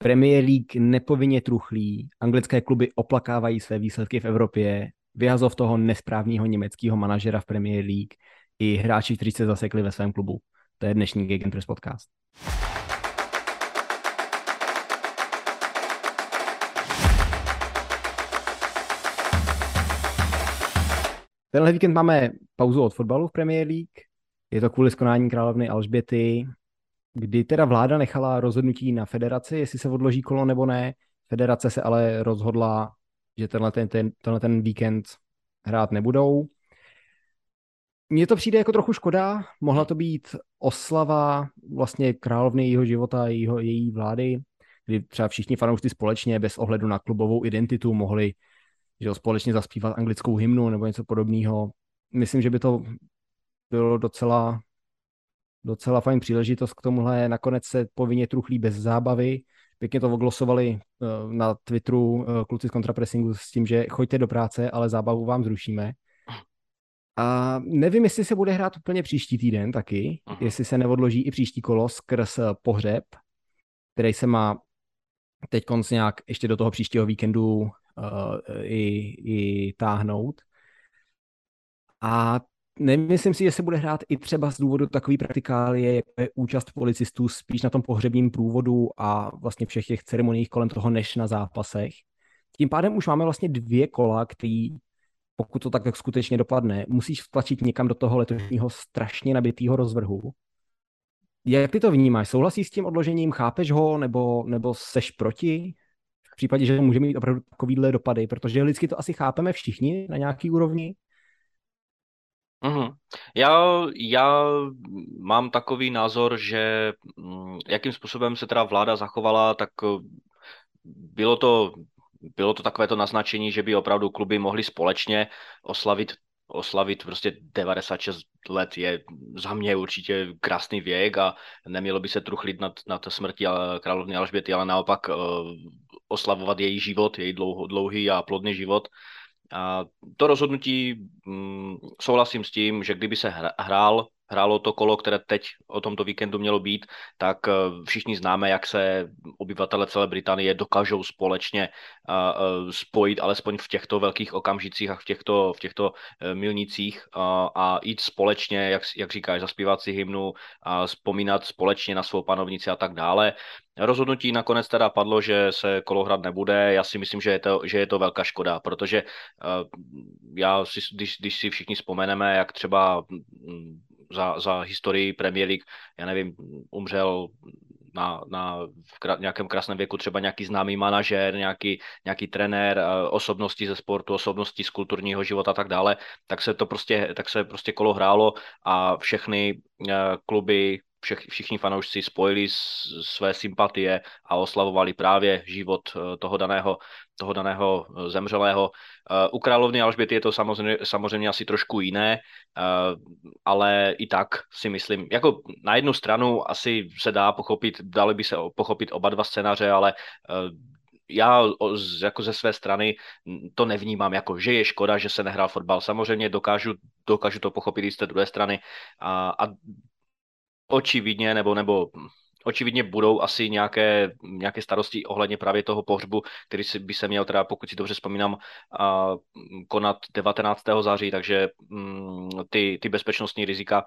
Premier League nepovinně truchlí, anglické kluby oplakávají své výsledky v Evropě, vyhazov toho nesprávného německého manažera v Premier League i hráči, kteří se zasekli ve svém klubu. To je dnešní Gegenpress podcast. Tenhle víkend máme pauzu od fotbalu v Premier League. Je to kvůli skonání královny Alžběty, kdy teda vláda nechala rozhodnutí na federaci, jestli se odloží kolo nebo ne. Federace se ale rozhodla, že tenhle ten, ten, tenhle ten víkend hrát nebudou. Mně to přijde jako trochu škoda. Mohla to být oslava vlastně královny jejího života, jejího, její vlády, kdy třeba všichni fanoušci společně bez ohledu na klubovou identitu mohli že společně zaspívat anglickou hymnu nebo něco podobného. Myslím, že by to bylo docela, docela fajn příležitost k tomuhle. Nakonec se povinně truchlí bez zábavy. Pěkně to oglosovali eh, na Twitteru eh, kluci z kontrapressingu s tím, že choďte do práce, ale zábavu vám zrušíme. A nevím, jestli se bude hrát úplně příští týden taky, Aha. jestli se neodloží i příští kolo skrz pohřeb, který se má teď konc nějak ještě do toho příštího víkendu uh, i, i táhnout. A nemyslím si, že se bude hrát i třeba z důvodu takový praktikálie, jako je účast policistů spíš na tom pohřebním průvodu a vlastně všech těch ceremoniích kolem toho, než na zápasech. Tím pádem už máme vlastně dvě kola, který pokud to tak, skutečně dopadne, musíš vtlačit někam do toho letošního strašně nabitého rozvrhu. Jak ty to vnímáš? Souhlasíš s tím odložením? Chápeš ho? Nebo, nebo seš proti? V případě, že může mít opravdu takovýhle dopady, protože lidsky to asi chápeme všichni na nějaký úrovni. Mm-hmm. Já, já mám takový názor, že mm, jakým způsobem se teda vláda zachovala, tak eh, bylo to bylo to takové to naznačení, že by opravdu kluby mohly společně oslavit oslavit prostě 96 let je za mě určitě krásný věk a nemělo by se truchlit nad, nad smrtí královny Alžběty, ale naopak uh, oslavovat její život, její dlouho, dlouhý a plodný život. A to rozhodnutí um, souhlasím s tím, že kdyby se hrál hrálo to kolo, které teď o tomto víkendu mělo být, tak eh, všichni známe, jak se obyvatele celé Británie dokážou společně eh, eh, spojit, alespoň v těchto velkých okamžicích a v těchto, v těchto milnicích a, jít společně, jak, jak říkáš, zaspívat si hymnu a vzpomínat společně na svou panovnici a tak dále. Rozhodnutí nakonec teda padlo, že se kolo hrát nebude. Já si myslím, že je to, že je to velká škoda, protože já si, když, když si všichni vzpomeneme, jak třeba mm, za, za historii Premier League, já nevím, umřel na, na v kra, nějakém krásném věku třeba nějaký známý manažer, nějaký, nějaký trenér, eh, osobnosti ze sportu, osobnosti z kulturního života a tak dále, tak se to prostě, tak se prostě kolo hrálo a všechny eh, kluby všech, všichni fanoušci spojili své sympatie a oslavovali právě život eh, toho daného, toho daného eh, zemřelého. Eh, u královny Alžběty je to samozřejmě, samozřejmě asi trošku jiné, ale i tak si myslím, jako na jednu stranu asi se dá pochopit, dali by se pochopit oba dva scénáře, ale já jako ze své strany to nevnímám jako, že je škoda, že se nehrál fotbal. Samozřejmě dokážu, dokážu to pochopit i z té druhé strany a, a očividně, nebo, nebo očividně budou asi nějaké, nějaké starosti ohledně právě toho pohřbu, který by se měl teda, pokud si dobře vzpomínám, a, konat 19. září, takže mm, ty, ty bezpečnostní rizika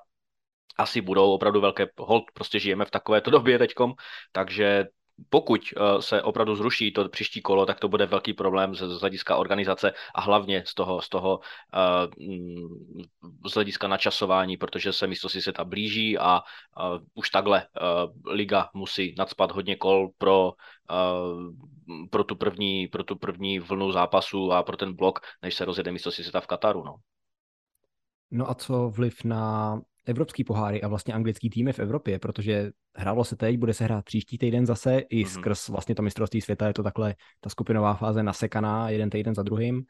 asi budou opravdu velké. Hold, prostě žijeme v takovéto době teďkom, takže pokud eh, se opravdu zruší to příští kolo, tak to bude velký problém z, hlediska organizace a hlavně z toho, z toho uh, z hlediska načasování, protože se místo si se ta blíží a uh, už takhle uh, liga musí nadspat hodně kol pro, uh, pro, tu první, pro tu první vlnu zápasu a pro ten blok, než se rozjede místo si se v Kataru. No. no a co vliv na evropský poháry a vlastně anglický týmy v Evropě, protože hrálo se teď, bude se hrát příští týden zase, i mm-hmm. skrz vlastně to mistrovství světa je to takhle ta skupinová fáze nasekaná jeden týden za druhým.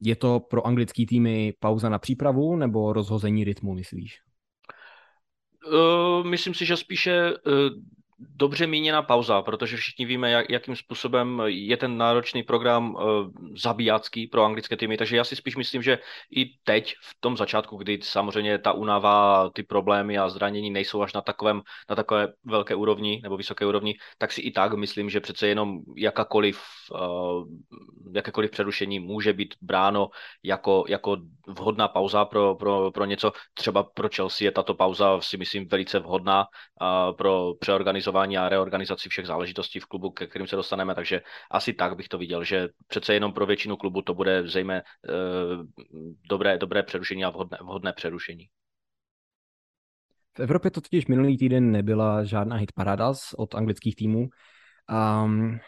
Je to pro anglický týmy pauza na přípravu nebo rozhození rytmu, myslíš? Uh, myslím si, že spíše uh, dobře míněná pauza, protože všichni víme, jak, jakým způsobem je ten náročný program uh, zabijácký pro anglické týmy, takže já si spíš myslím, že i teď, v tom začátku, kdy samozřejmě ta únava, ty problémy a zranění nejsou až na, takovém, na takové velké úrovni nebo vysoké úrovni, tak si i tak myslím, že přece jenom jakákoliv, uh, jakékoliv přerušení může být bráno jako, jako vhodná pauza pro, pro, pro něco. Třeba pro Chelsea je tato pauza si myslím velice vhodná uh, pro přeorganizování a reorganizaci všech záležitostí v klubu, ke kterým se dostaneme, takže asi tak bych to viděl, že přece jenom pro většinu klubu to bude zejmé uh, dobré, dobré přerušení a vhodné, vhodné přerušení. V Evropě to totiž minulý týden nebyla žádná hit paradas od anglických týmů. Um,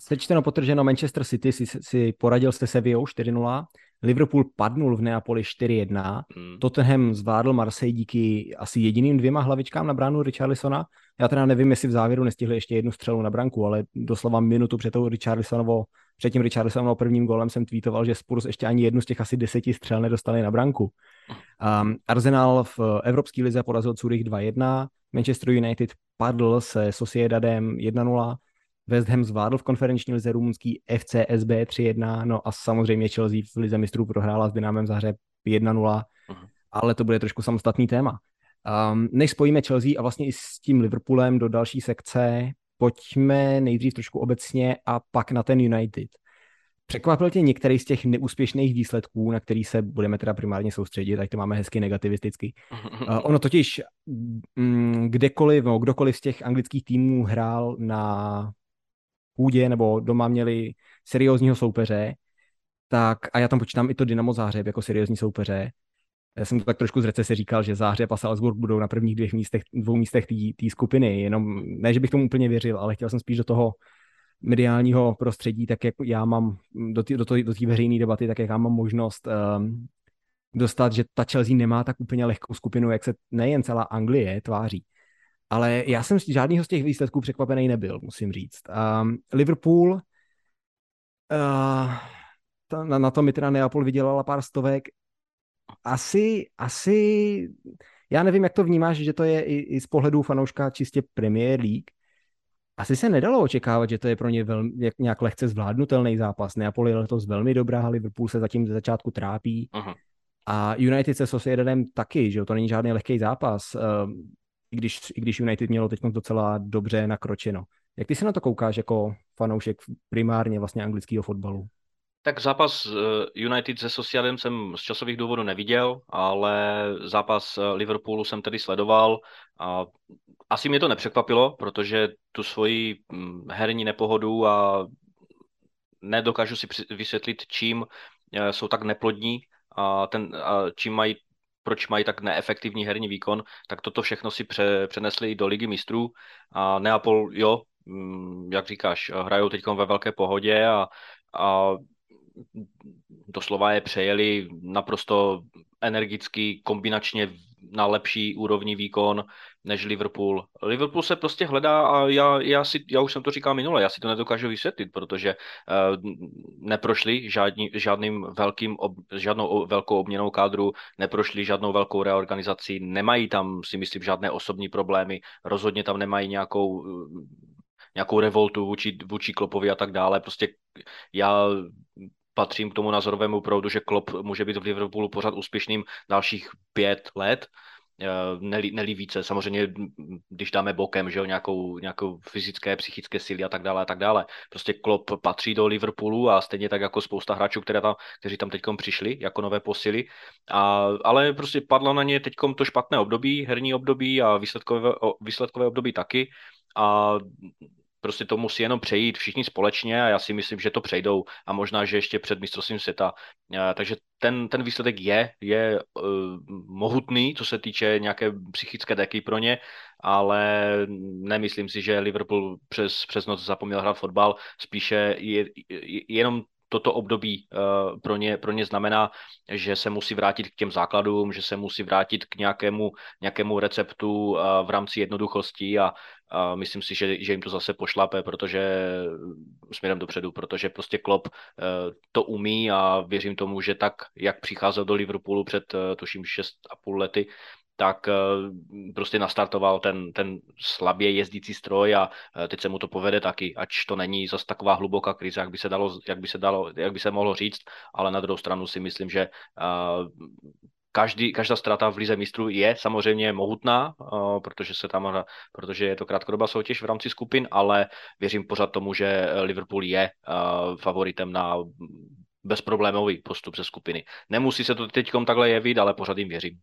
sečteno potrženo Manchester City si, si poradil se Sevillou 4-0, Liverpool padnul v Neapoli 4-1, hmm. Tottenham zvládl Marseille díky asi jediným dvěma hlavičkám na bránu Richarlisona. Já teda nevím, jestli v závěru nestihli ještě jednu střelu na branku, ale doslova minutu před, tou Richarlisonovo, před tím Richarlisonovou prvním golem jsem tweetoval, že Spurs ještě ani jednu z těch asi deseti střel nedostali na branku. Um, Arsenal v Evropské lize porazil Zurich 2-1, Manchester United padl se Sociedadem 1-0, West Ham zvládl v konferenční lize rumunský FCSB 3-1, no a samozřejmě Chelsea v lize mistrů prohrála s Dynamem Záhřeb 1-0, uh-huh. ale to bude trošku samostatný téma. Um, než spojíme Chelsea a vlastně i s tím Liverpoolem do další sekce, pojďme nejdřív trošku obecně a pak na ten United. Překvapil tě některý z těch neúspěšných výsledků, na který se budeme teda primárně soustředit, tak to máme hezky negativisticky. Uh, ono totiž mm, kdekoliv, no, kdokoliv z těch anglických týmů hrál na půdě nebo doma měli seriózního soupeře, tak a já tam počítám i to Dynamo Záhřeb jako seriózní soupeře. Já jsem to tak trošku z recese říkal, že Záhřeb a Salzburg budou na prvních dvou místech, dvou místech té skupiny. Jenom ne, že bych tomu úplně věřil, ale chtěl jsem spíš do toho mediálního prostředí, tak jak já mám do té do do veřejné debaty, tak jak já mám možnost um, dostat, že ta Chelsea nemá tak úplně lehkou skupinu, jak se nejen celá Anglie tváří. Ale já jsem z žádného z těch výsledků překvapený nebyl, musím říct. Um, Liverpool, uh, ta, na, na to mi teda Neapol vydělala pár stovek. Asi, asi, já nevím, jak to vnímáš, že to je i, i z pohledu fanouška čistě Premier League. Asi se nedalo očekávat, že to je pro ně velmi, jak, nějak lehce zvládnutelný zápas. Neapol je letos velmi dobrá, Liverpool se zatím ze začátku trápí. Uh-huh. A United se Sociedadem taky, že to není žádný lehký zápas. I když, i když United mělo teď docela dobře nakročeno. Jak ty se na to koukáš jako fanoušek primárně vlastně anglického fotbalu? Tak zápas eh, United se Socialem jsem z časových důvodů neviděl, ale zápas eh, Liverpoolu jsem tedy sledoval a asi mě to nepřekvapilo, protože tu svoji hm, herní nepohodu a nedokážu si vysvětlit, čím eh, jsou tak neplodní a, ten, a čím mají proč mají tak neefektivní herní výkon, tak toto všechno si pře, přenesli do ligy mistrů. A Neapol, jo, mm, jak říkáš, hrajou teď ve velké pohodě a, a doslova je přejeli naprosto energicky, kombinačně na lepší úrovni výkon než Liverpool. Liverpool se prostě hledá a já, já, si, já už jsem to říkal minule, já si to nedokážu vysvětlit, protože uh, neprošli žádný, žádným velkým, ob, žádnou velkou obměnou kádru, neprošli žádnou velkou reorganizací, nemají tam, si myslím, žádné osobní problémy, rozhodně tam nemají nějakou nějakou revoltu vůči, vůči Klopovi a tak dále. Prostě já patřím k tomu názorovému proudu, že Klopp může být v Liverpoolu pořád úspěšným dalších pět let, eh, neli, neli více. Samozřejmě, když dáme bokem, že jo, nějakou, nějakou fyzické, psychické síly a tak dále a tak dále. Prostě Klopp patří do Liverpoolu a stejně tak jako spousta hráčů, které tam, kteří tam teď přišli jako nové posily. A, ale prostě padlo na ně teď to špatné období, herní období a výsledkové, výsledkové období taky. A prostě to musí jenom přejít všichni společně a já si myslím, že to přejdou a možná, že ještě před mistrovstvím světa. Takže ten, ten výsledek je, je uh, mohutný, co se týče nějaké psychické deky pro ně, ale nemyslím si, že Liverpool přes, přes noc zapomněl hrát fotbal, spíše je, je, jenom toto období uh, pro, ně, pro ně znamená, že se musí vrátit k těm základům, že se musí vrátit k nějakému, nějakému receptu uh, v rámci jednoduchosti a, a myslím si, že, že jim to zase pošlape, protože směrem dopředu, protože prostě Klopp to umí a věřím tomu, že tak, jak přicházel do Liverpoolu před tuším 6,5 lety, tak prostě nastartoval ten, ten slabě jezdící stroj a teď se mu to povede taky, ač to není zase taková hluboká krize, jak by se dalo, jak by se dalo, jak by se mohlo říct, ale na druhou stranu si myslím, že každý, každá strata v Lize mistrů je samozřejmě mohutná, protože se tam, protože je to krátkodobá soutěž v rámci skupin, ale věřím pořád tomu, že Liverpool je favoritem na bezproblémový postup ze skupiny. Nemusí se to teď takhle jevit, ale pořád jim věřím.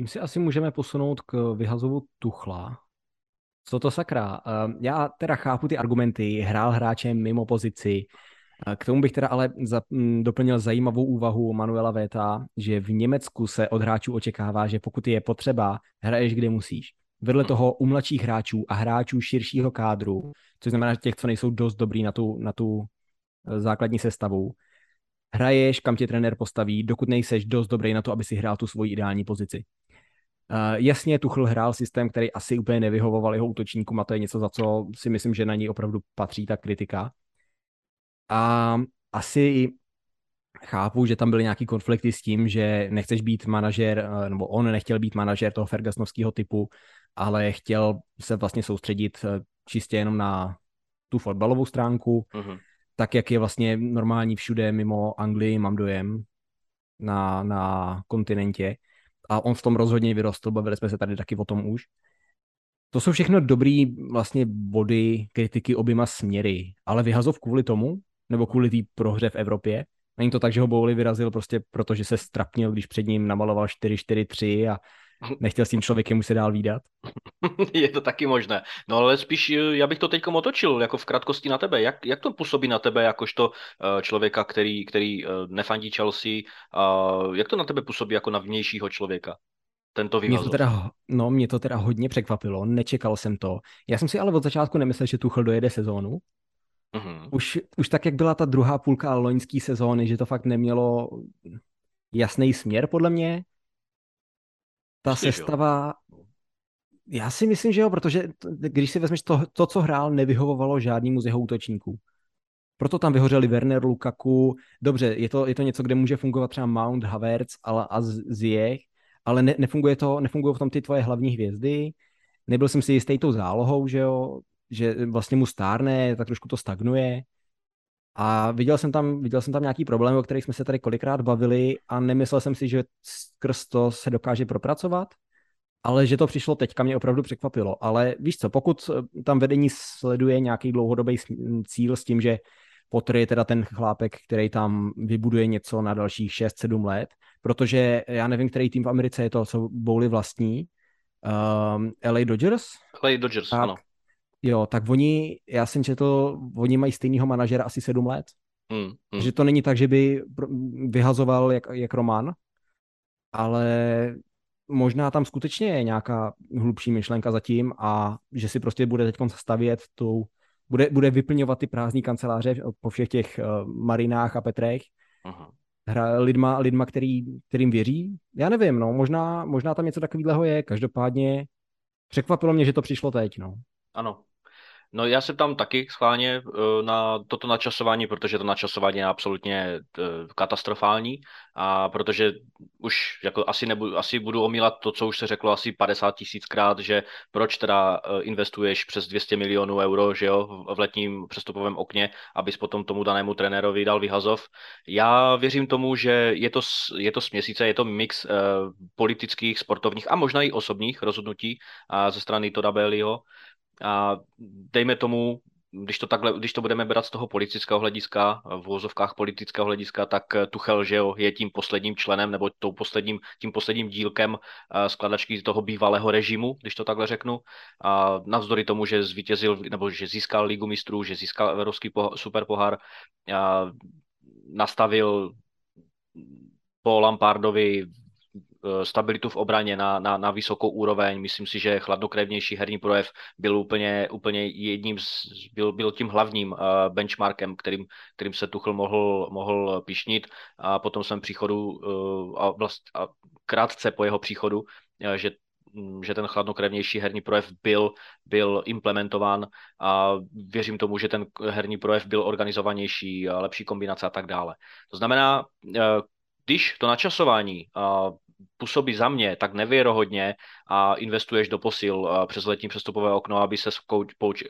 Tím si asi můžeme posunout k vyhazovu Tuchla, co to sakra? Ehm, já teda chápu ty argumenty, hrál hráčem mimo pozici, k tomu bych teda ale za, m, doplnil zajímavou úvahu Manuela Véta, že v Německu se od hráčů očekává, že pokud je potřeba, hraješ kde musíš. Vedle toho u mladších hráčů a hráčů širšího kádru, což znamená těch, co nejsou dost dobrý na tu, na tu e, základní sestavu, hraješ, kam tě trenér postaví, dokud nejseš dost dobrý na to, aby si hrál tu svoji ideální pozici. Uh, jasně, Tuchl hrál systém, který asi úplně nevyhovoval jeho útočníkům a to je něco, za co si myslím, že na ní opravdu patří ta kritika. A asi chápu, že tam byly nějaký konflikty s tím, že nechceš být manažer, eh, nebo on nechtěl být manažer toho Fergusonovského typu, ale chtěl se vlastně soustředit eh, čistě jenom na tu fotbalovou stránku, uh-huh. tak jak je vlastně normální všude mimo Anglii, mám dojem, na, na kontinentě a on v tom rozhodně vyrostl, bavili jsme se tady taky o tom už. To jsou všechno dobrý vlastně body kritiky oběma směry, ale vyhazov kvůli tomu, nebo kvůli té prohře v Evropě. Není to tak, že ho Bowley vyrazil prostě proto, že se strapnil, když před ním namaloval 4-4-3 a nechtěl s tím člověkem už se dál výdat? Je to taky možné. No ale spíš eh, já bych to teď otočil jako v krátkosti na tebe. Jak, jak to působí na tebe jakožto uh, člověka, který, který uh, nefandí Chelsea? Uh, jak to na tebe působí jako na vnějšího člověka? Tento mě to, teda, no, mě to teda hodně překvapilo, nečekal jsem to. Já jsem si ale od začátku nemyslel, že Tuchel dojede sezónu. Uh-huh. Už, už tak, jak byla ta druhá půlka loňské sezóny, že to fakt nemělo jasný směr podle mě, ta sestava, jo? já si myslím, že jo, protože když si vezmeš to, to, co hrál, nevyhovovalo žádnému z jeho útočníků. Proto tam vyhořeli Werner, Lukaku. Dobře, je to, je to něco, kde může fungovat třeba Mount, Havertz ale, a Ziyech, ale ne, nefunguje to, nefungují v tom ty tvoje hlavní hvězdy. Nebyl jsem si jistý tou zálohou, že jo, že vlastně mu stárne, tak trošku to stagnuje. A viděl jsem tam, viděl jsem tam nějaký problém, o kterých jsme se tady kolikrát bavili a nemyslel jsem si, že skrz to se dokáže propracovat, ale že to přišlo teďka mě opravdu překvapilo. Ale víš co, pokud tam vedení sleduje nějaký dlouhodobý cíl s tím, že Potter je teda ten chlápek, který tam vybuduje něco na dalších 6-7 let, protože já nevím, který tým v Americe je to, co Bowley vlastní, um, LA Dodgers? LA Dodgers, tak, ano. Jo, tak oni, já jsem četl, oni mají stejného manažera asi sedm let. Hmm, hmm. Že to není tak, že by vyhazoval jak, jak Roman, ale možná tam skutečně je nějaká hlubší myšlenka zatím a že si prostě bude teď stavět tu, bude, bude vyplňovat ty prázdní kanceláře po všech těch uh, marinách a petrech. Aha. Hra lidma, lidma který, kterým věří. Já nevím, no, možná, možná tam něco takového je. Každopádně překvapilo mě, že to přišlo teď, no. Ano, No já se tam taky schválně eh, na toto načasování, protože to načasování je absolutně eh, katastrofální a protože už jako asi, nebudu, asi budu omílat to, co už se řeklo asi 50 tisíckrát, že proč teda eh, investuješ přes 200 milionů euro, že jo, v letním přestupovém okně, abys potom tomu danému trenérovi dal vyhazov. Já věřím tomu, že je to, je to směsice, je to mix politických, sportovních a možná i osobních rozhodnutí ze strany Toda Baileyho, a dejme tomu, když to, takhle, když to budeme brát z toho politického hlediska, v vozovkách politického hlediska, tak Tuchel, že jo, je tím posledním členem nebo tou posledním, tím posledním dílkem eh, skladačky toho bývalého režimu, když to takhle řeknu. A navzdory tomu, že zvítězil, nebo že získal Ligu mistrů, že získal Evropský superpohár, a nastavil po Lampardovi Eh, stabilitu v obraně na, na, na vysokou úroveň. Myslím si, že chladnokrevnější herní projev byl úplně, úplně jedním z, byl, byl tím hlavním uh, benchmarkem, kterým, kterým se Tuchl mohl, mohl pišnit a potom jsem příchodu uh, a, vlast, a krátce po jeho příchodu, že mm, že ten chladnokrevnější herní projev byl, byl implementován a věřím tomu, že ten herní projev byl organizovanější, lepší kombinace a tak dále. To znamená, když to načasování působí za mě tak nevěrohodně a investuješ do posil přes letní přestupové okno, aby se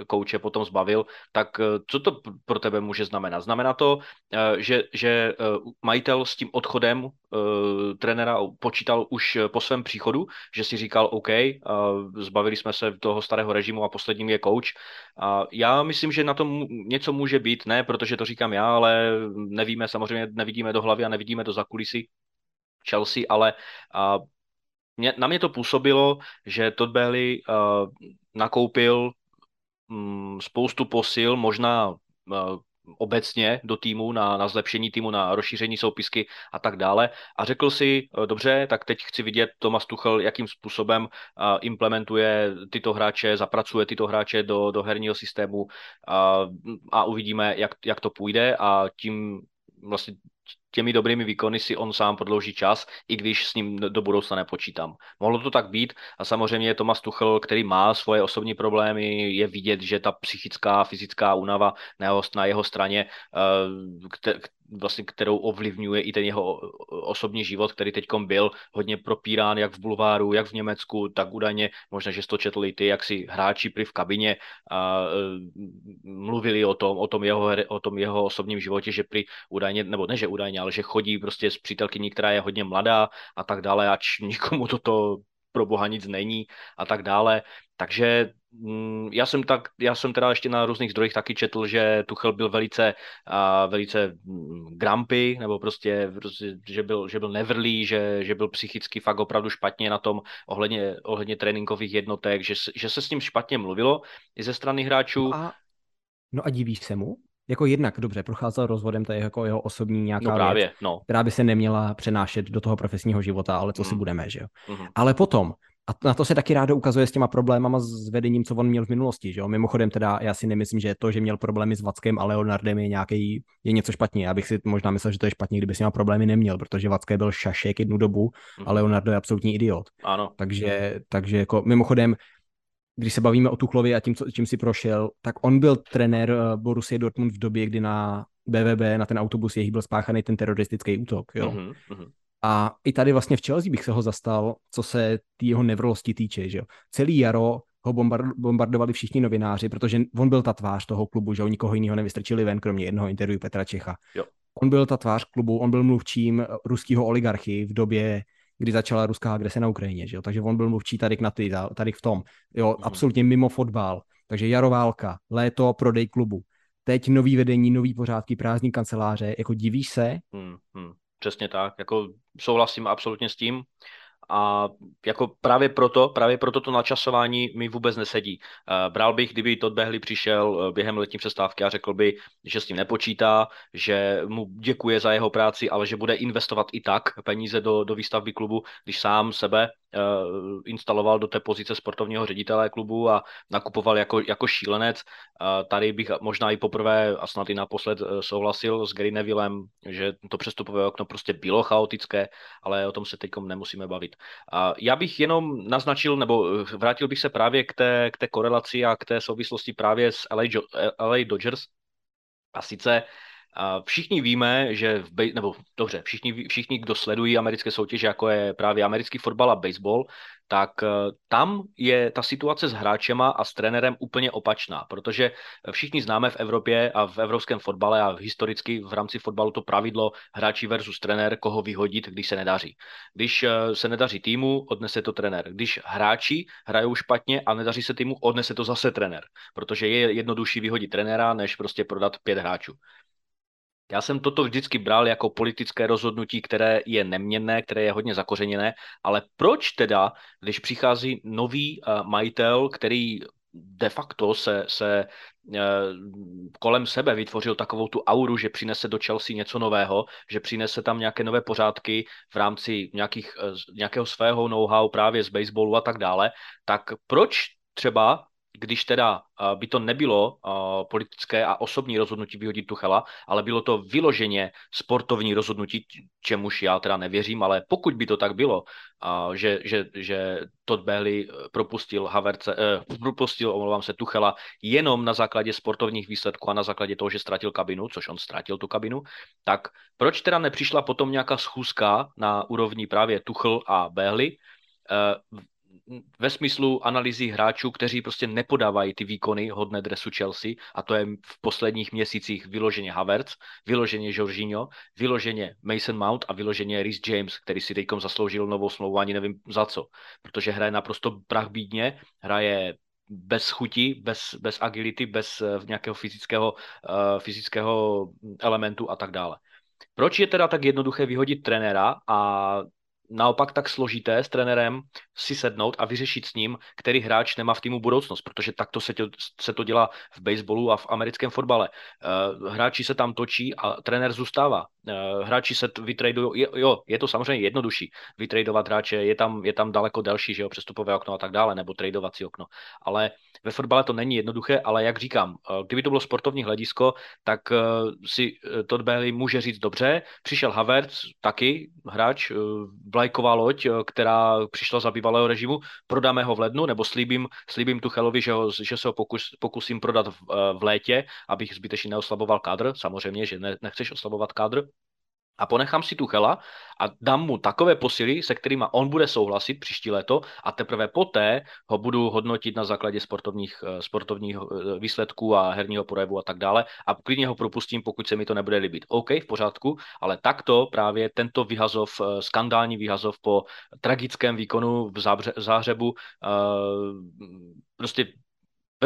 kouče potom zbavil, tak e, co to pro tebe může znamenat? Znamená to, e, že, že e, majitel s tím odchodem trenéra počítal už po svém příchodu, že si říkal OK, zbavili jsme se toho starého režimu a posledním je coach. Já myslím, že na tom něco může být, ne protože to říkám já, ale nevíme, samozřejmě nevidíme do hlavy a nevidíme do zakulisí Chelsea, ale uh, mě, na mě to působilo, že Todd Bailey nakoupil um, spoustu posil, možná obecně do týmu, na, na zlepšení týmu, na rozšíření soupisky a tak dále. A řekl si, dobře, tak teď chci vidět Thomas Tuchel, jakým způsobem implementuje tyto hráče, zapracuje tyto hráče do, do herního systému a, a uvidíme, jak, jak to půjde a tím vlastně těmi dobrými výkony si on sám prodlouží čas, i když s ním do budoucna nepočítám. Mohlo to tak být a samozřejmě je Tomas Tuchel, který má svoje osobní problémy, je vidět, že ta psychická, fyzická únava na jeho, na jeho straně, eh, vlastně, kterou ovlivňuje i ten jeho osobní život, který teď byl hodně propírán jak v bulváru, jak v Německu, tak údajně, možná, že jsi to četl i ty, jak si hráči pri v kabině a, uh, mluvili o tom, o tom, jeho, o tom jeho osobním životě, že pri údajně, nebo ne, že údajně, ale že chodí prostě s přítelkyní, která je hodně mladá a tak dále, ač nikomu toto pro boha nic není a tak dále. Takže mm, já jsem, tak, já jsem teda ještě na různých zdrojích taky četl, že Tuchel byl velice, uh, velice mm, grumpy, nebo prostě, prostě, že, byl, že byl nevrlý, že, že byl psychicky fakt opravdu špatně na tom ohledně, ohledně tréninkových jednotek, že, že se s ním špatně mluvilo i ze strany hráčů. No a, no a divíš se mu? Jako jednak dobře, procházel rozvodem, to je jako jeho osobní nějaká no právě, věc, no. která by se neměla přenášet do toho profesního života, ale co mm. si budeme, že jo. Mm. Ale potom, a na to se taky rádo ukazuje s těma problémama s vedením, co on měl v minulosti. Že jo? Mimochodem teda já si nemyslím, že to, že měl problémy s Vackem a Leonardem je nějaký, je něco špatně. Já bych si možná myslel, že to je špatně, kdyby s těma problémy neměl, protože Vacké byl šašek jednu dobu a mhm. Leonardo je absolutní idiot. Ano. Takže, takže jako mimochodem, když se bavíme o Tuchlovi a tím, co, čím si prošel, tak on byl trenér eh, Borussia Dortmund v době, kdy na BVB, na ten autobus jejich byl spáchaný ten teroristický útok. Jo? Mm-hmm. A i tady vlastně v Chelsea bych se ho zastal, co se té jeho nevrlosti týče. Že jo? Celý jaro ho bombardovali všichni novináři, protože on byl ta tvář toho klubu, že ho nikoho jiného nevystrčili ven, kromě jednoho interview Petra Čecha. Jo. On byl ta tvář klubu, on byl mluvčím ruského oligarchy v době, kdy začala ruská agrese na Ukrajině, že jo? takže on byl mluvčí tady na ty, tady v tom, jo, mm. absolutně mimo fotbal, takže jaroválka, léto, prodej klubu, teď nový vedení, nový pořádky, prázdní kanceláře, jako divíš se? Hmm. Přesně tak, jako souhlasím absolutně s tím a jako právě proto, právě proto to načasování mi vůbec nesedí. Uh, bral bych, kdyby Todd Behley přišel uh, během letní přestávky a řekl by, že s tím nepočítá, že mu děkuje za jeho práci, ale že bude investovat i tak peníze do, do výstavby klubu, když sám sebe uh, instaloval do té pozice sportovního ředitele klubu a nakupoval jako, jako šílenec. Tady bych možná i poprvé a snad i naposled uh, souhlasil s Gary Nevillem, že to přestupové okno prostě bylo chaotické, ale o tom se teď nemusíme bavit. Já bych jenom naznačil, nebo vrátil bych se právě k té, k té korelaci a k té souvislosti právě s LA, LA Dodgers. A sice Všichni víme, že v bej, nebo dobře, všichni, všichni, kdo sledují americké soutěže, jako je právě americký fotbal a baseball, tak eh, tam je ta situace s hráčema a s trenérem úplně opačná, protože všichni známe v Evropě a v evropském fotbale a historicky v rámci fotbalu to pravidlo hráči versus trenér, koho vyhodit, když se nedaří. Když eh, se nedaří týmu, odnese to trenér. Když hráči hrajou špatně a nedaří se týmu, odnese to zase trenér, protože je jednodušší vyhodit trenéra, než prostě prodat pět hráčů. Já jsem toto vždycky bral jako politické rozhodnutí, které je neměnné, které je hodně zakořeněné, ale proč teda, když přichází nový uh, majitel, který de facto se, se uh, kolem sebe vytvořil takovou tu auru, že přinese do Chelsea něco nového, že přinese tam nějaké nové pořádky v rámci nějakých, uh, nějakého svého know-how právě z baseballu a tak dále, tak proč třeba když teda by to nebylo politické a osobní rozhodnutí vyhodit Tuchela, ale bylo to vyloženě sportovní rozhodnutí, čemuž já teda nevěřím, ale pokud by to tak bylo, že, že, že Todd Bailey eh, propustil Haverce, eh, propustil, omlouvám se, Tuchela jenom na základě sportovních výsledků a na základě toho, že ztratil kabinu, což on ztratil tu kabinu, tak proč teda nepřišla potom nějaká schůzka na úrovni právě Tuchel a eh, ve smyslu analýzy hráčů, kteří prostě nepodávají ty výkony hodné dresu Chelsea a to je v posledních měsících vyloženě Havertz, vyloženě Jorginho, vyloženě Mason Mount a vyloženě Rhys James, který si teďkom zasloužil novou smlouvu, ani nevím za co, protože hraje naprosto prach bídně, hraje bez chuti, bez, bez agility, bez uh, nějakého fyzického, uh, fyzického elementu a tak dále. Proč je teda tak jednoduché vyhodit trenéra a naopak tak složité s trenérem si sednout a vyřešit s ním, který hráč nemá v týmu budoucnost, protože takto se, tě, se to dělá v baseballu a v americkém fotbale. Uh, hráči se tam točí a trenér zůstává. Uh, hráči se vytradují, jo, je to samozřejmě jednodušší vytradovat hráče, je tam, je tam daleko delší, že jo, přestupové okno a tak dále, nebo tradovací okno, ale ve fotbale to není jednoduché, ale jak říkám, uh, kdyby to bylo sportovní hledisko, tak si Todd Bailey může říct dobře, přišel Havertz, taky hráč, vlajková loď, eh, která přišla za bývalého režimu, prodáme ho v lednu, nebo slíbím, slíbím Tuchelovi, že, ho, že se ho pokus, pokusím prodat v, eh, v létě, abych zbytečně neoslaboval kádr. Samozřejmě, že ne, nechceš oslabovat kádr, a ponechám si Tuchela a dám mu takové posily, se kterými on bude souhlasit příští léto a teprve poté ho budu hodnotit na základě sportovních, eh, sportovních eh, výsledků a herního projevu a tak dále a klidně ho propustím, pokud se mi to nebude líbit. OK, v pořádku, ale takto právě tento vyhazov, eh, skandální vyhazov po tragickém výkonu v záhřebu prostě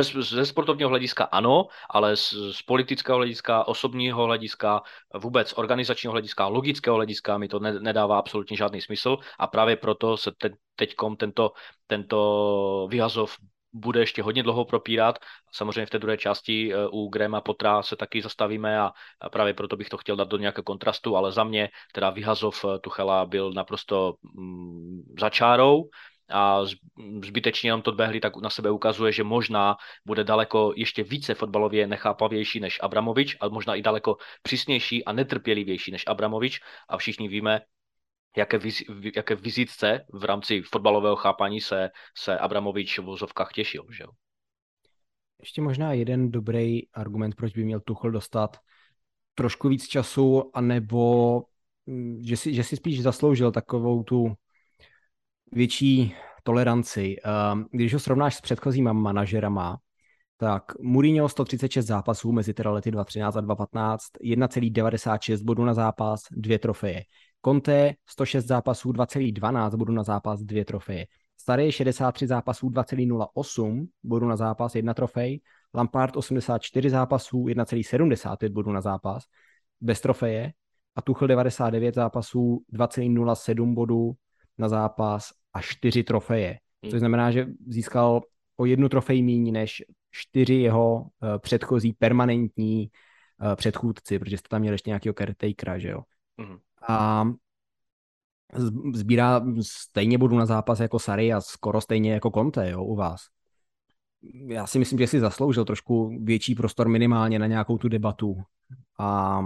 ze sportovního hlediska ano, ale z, z politického hlediska, osobního hlediska, vůbec organizačního hlediska, logického hlediska mi to ne, nedává absolutně žádný smysl a právě proto se te, teďkom tento, tento vyhazov bude ještě hodně dlouho propírat. Samozřejmě v té druhé části e, u Grema Potra se taky zastavíme a, právě proto bych to chtěl dát do nějakého kontrastu, ale za mě teda vyhazov e, Tuchela byl naprosto mm, začárou a zbytečně jenom to Behli tak na sebe ukazuje, že možná bude daleko ještě více fotbalově nechápavější než Abramovič a možná i daleko přísnější a netrpělivější než Abramovič a všichni víme, jaké, viz, jaké vizitce v rámci fotbalového chápání se, se Abramovič v vozovkách těšil. Že? Ještě možná jeden dobrý argument, proč by měl Tuchel dostat trošku víc času, anebo mm, že si, že si spíš zasloužil takovou tu větší toleranci. Ehm, když ho srovnáš s předchozíma manažerama, tak Mourinho 136 zápasů mezi teda lety 2013 a 2015, 1,96 bodů na zápas, dvě trofeje. Conte 106 zápasů, 2,12 bodů na zápas, dvě trofeje. Starý 63 zápasů, 2,08 bodů na zápas, jedna trofej. Lampard 84 zápasů, 1,75 bodů na zápas, bez trofeje. A Tuchel 99 zápasů, 2,07 bodů na zápas a čtyři trofeje. Hmm. Což znamená, že získal o jednu trofej méně než čtyři jeho uh, předchozí permanentní uh, předchůdci, protože jste tam měli ještě nějakého caretakera, že jo. Hmm. A sbírá stejně budu na zápas jako Sary a skoro stejně jako Conte, jo, u vás. Já si myslím, že si zasloužil trošku větší prostor minimálně na nějakou tu debatu. A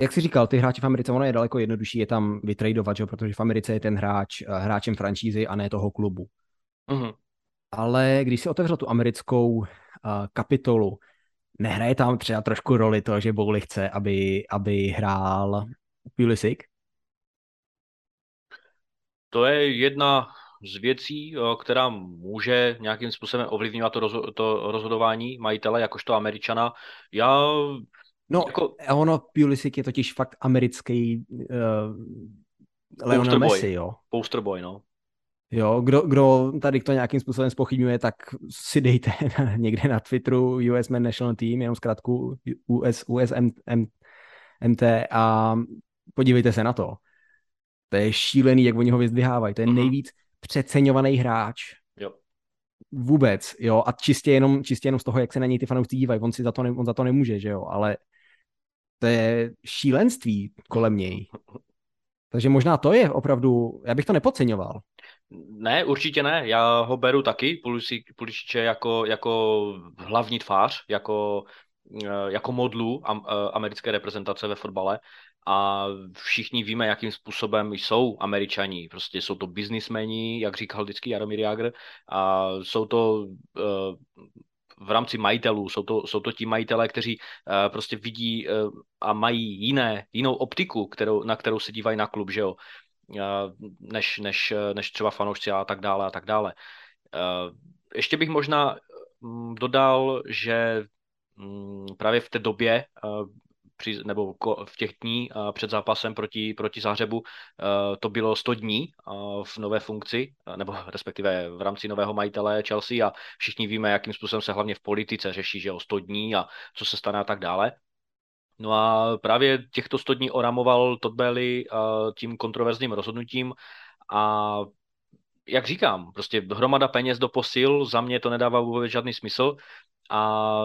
jak jsi říkal, ty hráči v Americe, ono je daleko jednodušší je tam vytradovat, že? protože v Americe je ten hráč eh, hráčem franšízy a ne toho klubu. Uh-huh. Ale když si otevřel tu americkou uh, kapitolu, nehraje tam třeba trošku roli to, že Bowley chce, aby, aby hrál Pulisic? To je jedna z věcí, eh, která může nějakým způsobem ovlivňovat to, rozho- to rozhodování majitele, jakožto američana. Já No, jako... ono, Pulisic je totiž fakt americký uh, Leonel Messi, jo. Posterboy, no. Jo, kdo, kdo tady to nějakým způsobem spochybňuje, tak si dejte někde na Twitteru US Men National Team, jenom zkrátku US, USMT a podívejte se na to. To je šílený, jak oni ho vyzdvihávají. To je uh-huh. nejvíc přeceňovaný hráč. Jo. Vůbec, jo. A čistě jenom, čistě jenom z toho, jak se na něj ty fanoušci dívají. On si za to, ne, on za to nemůže, že jo. Ale to je šílenství kolem něj. Takže možná to je opravdu, já bych to nepodceňoval. Ne, určitě ne. Já ho beru taky, Pulisiče jako, jako hlavní tvář, jako, eh, jako modlu americké reprezentace ve fotbale a všichni víme, jakým způsobem jsou američani. Prostě jsou to biznismeni, jak říkal vždycky Jaromír Jagr, a jsou to v rámci majitelů. Jsou to, jsou to ti majitelé, kteří uh, prostě vidí uh, a mají jiné, jinou optiku, kterou, na kterou se dívají na klub, že jo, uh, než, než, než třeba fanoušci a tak dále a tak dále. Ještě bych možná um, dodal, že um, právě v té době při, nebo v těch dní před zápasem proti, proti Zářebu to bylo 100 dní v nové funkci, nebo respektive v rámci nového majitele Chelsea a všichni víme, jakým způsobem se hlavně v politice řeší, že o 100 dní a co se stane a tak dále. No a právě těchto 100 dní oramoval Todd Bailey tím kontroverzním rozhodnutím a jak říkám, prostě hromada peněz do posil, za mě to nedává vůbec žádný smysl a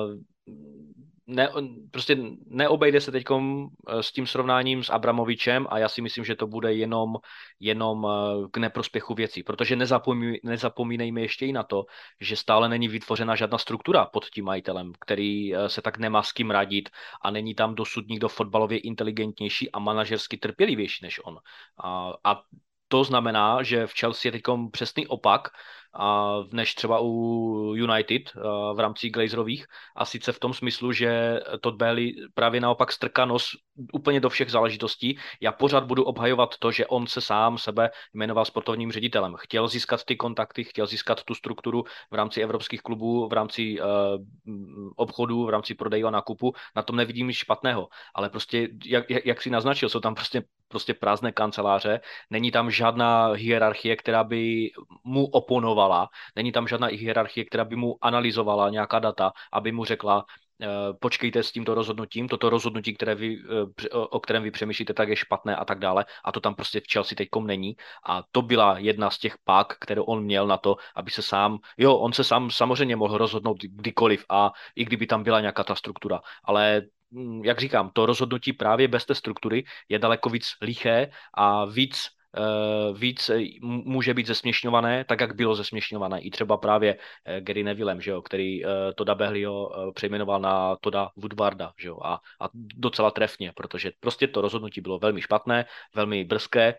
ne, prostě neobejde se teď eh, s tím srovnáním s Abramovičem a já si myslím, že to bude jenom, jenom eh, k neprospěchu věcí, protože nezapomí, nezapomínejme ještě i na to, že stále není vytvořena žádná struktura pod tím majitelem, který eh, se tak nemá s kým radit a není tam dosud nikdo fotbalově inteligentnější a manažersky trpělivější než on. A, a to znamená, že v Chelsea je teď přesný opak, než třeba u United v rámci Glazerových a sice v tom smyslu, že Todd Bailey právě naopak strká nos úplně do všech záležitostí. Já pořád budu obhajovat to, že on se sám sebe jmenoval sportovním ředitelem. Chtěl získat ty kontakty, chtěl získat tu strukturu v rámci evropských klubů, v rámci uh, obchodu, v rámci prodeje a nákupu. Na tom nevidím nic špatného, ale prostě, jak, jak, jak si naznačil, jsou tam prostě prostě prázdné kanceláře, není tam žádná hierarchie, která by mu oponovala, není tam žádná hierarchie, která by mu analyzovala nějaká data, aby mu řekla, eh, počkejte s tímto rozhodnutím, toto rozhodnutí, které vy, eh, o kterém vy přemýšlíte, tak je špatné a tak dále. A to tam prostě v Chelsea teďkom není. A to byla jedna z těch pák, kterou on měl na to, aby se sám, jo, on se sám samozřejmě mohl rozhodnout kdykoliv a i kdyby tam byla nějaká ta struktura, ale jak říkám, to rozhodnutí právě bez té struktury je daleko víc liché a víc uh, víc eh, může být zesměšňované, tak jak bylo zesměšňované. I třeba právě uh, Gary Nevillem, že jo, který Toda Behlio přejmenoval na Toda Woodwarda, že jo, a, a docela trefně, protože prostě to rozhodnutí bylo velmi špatné, velmi brzké,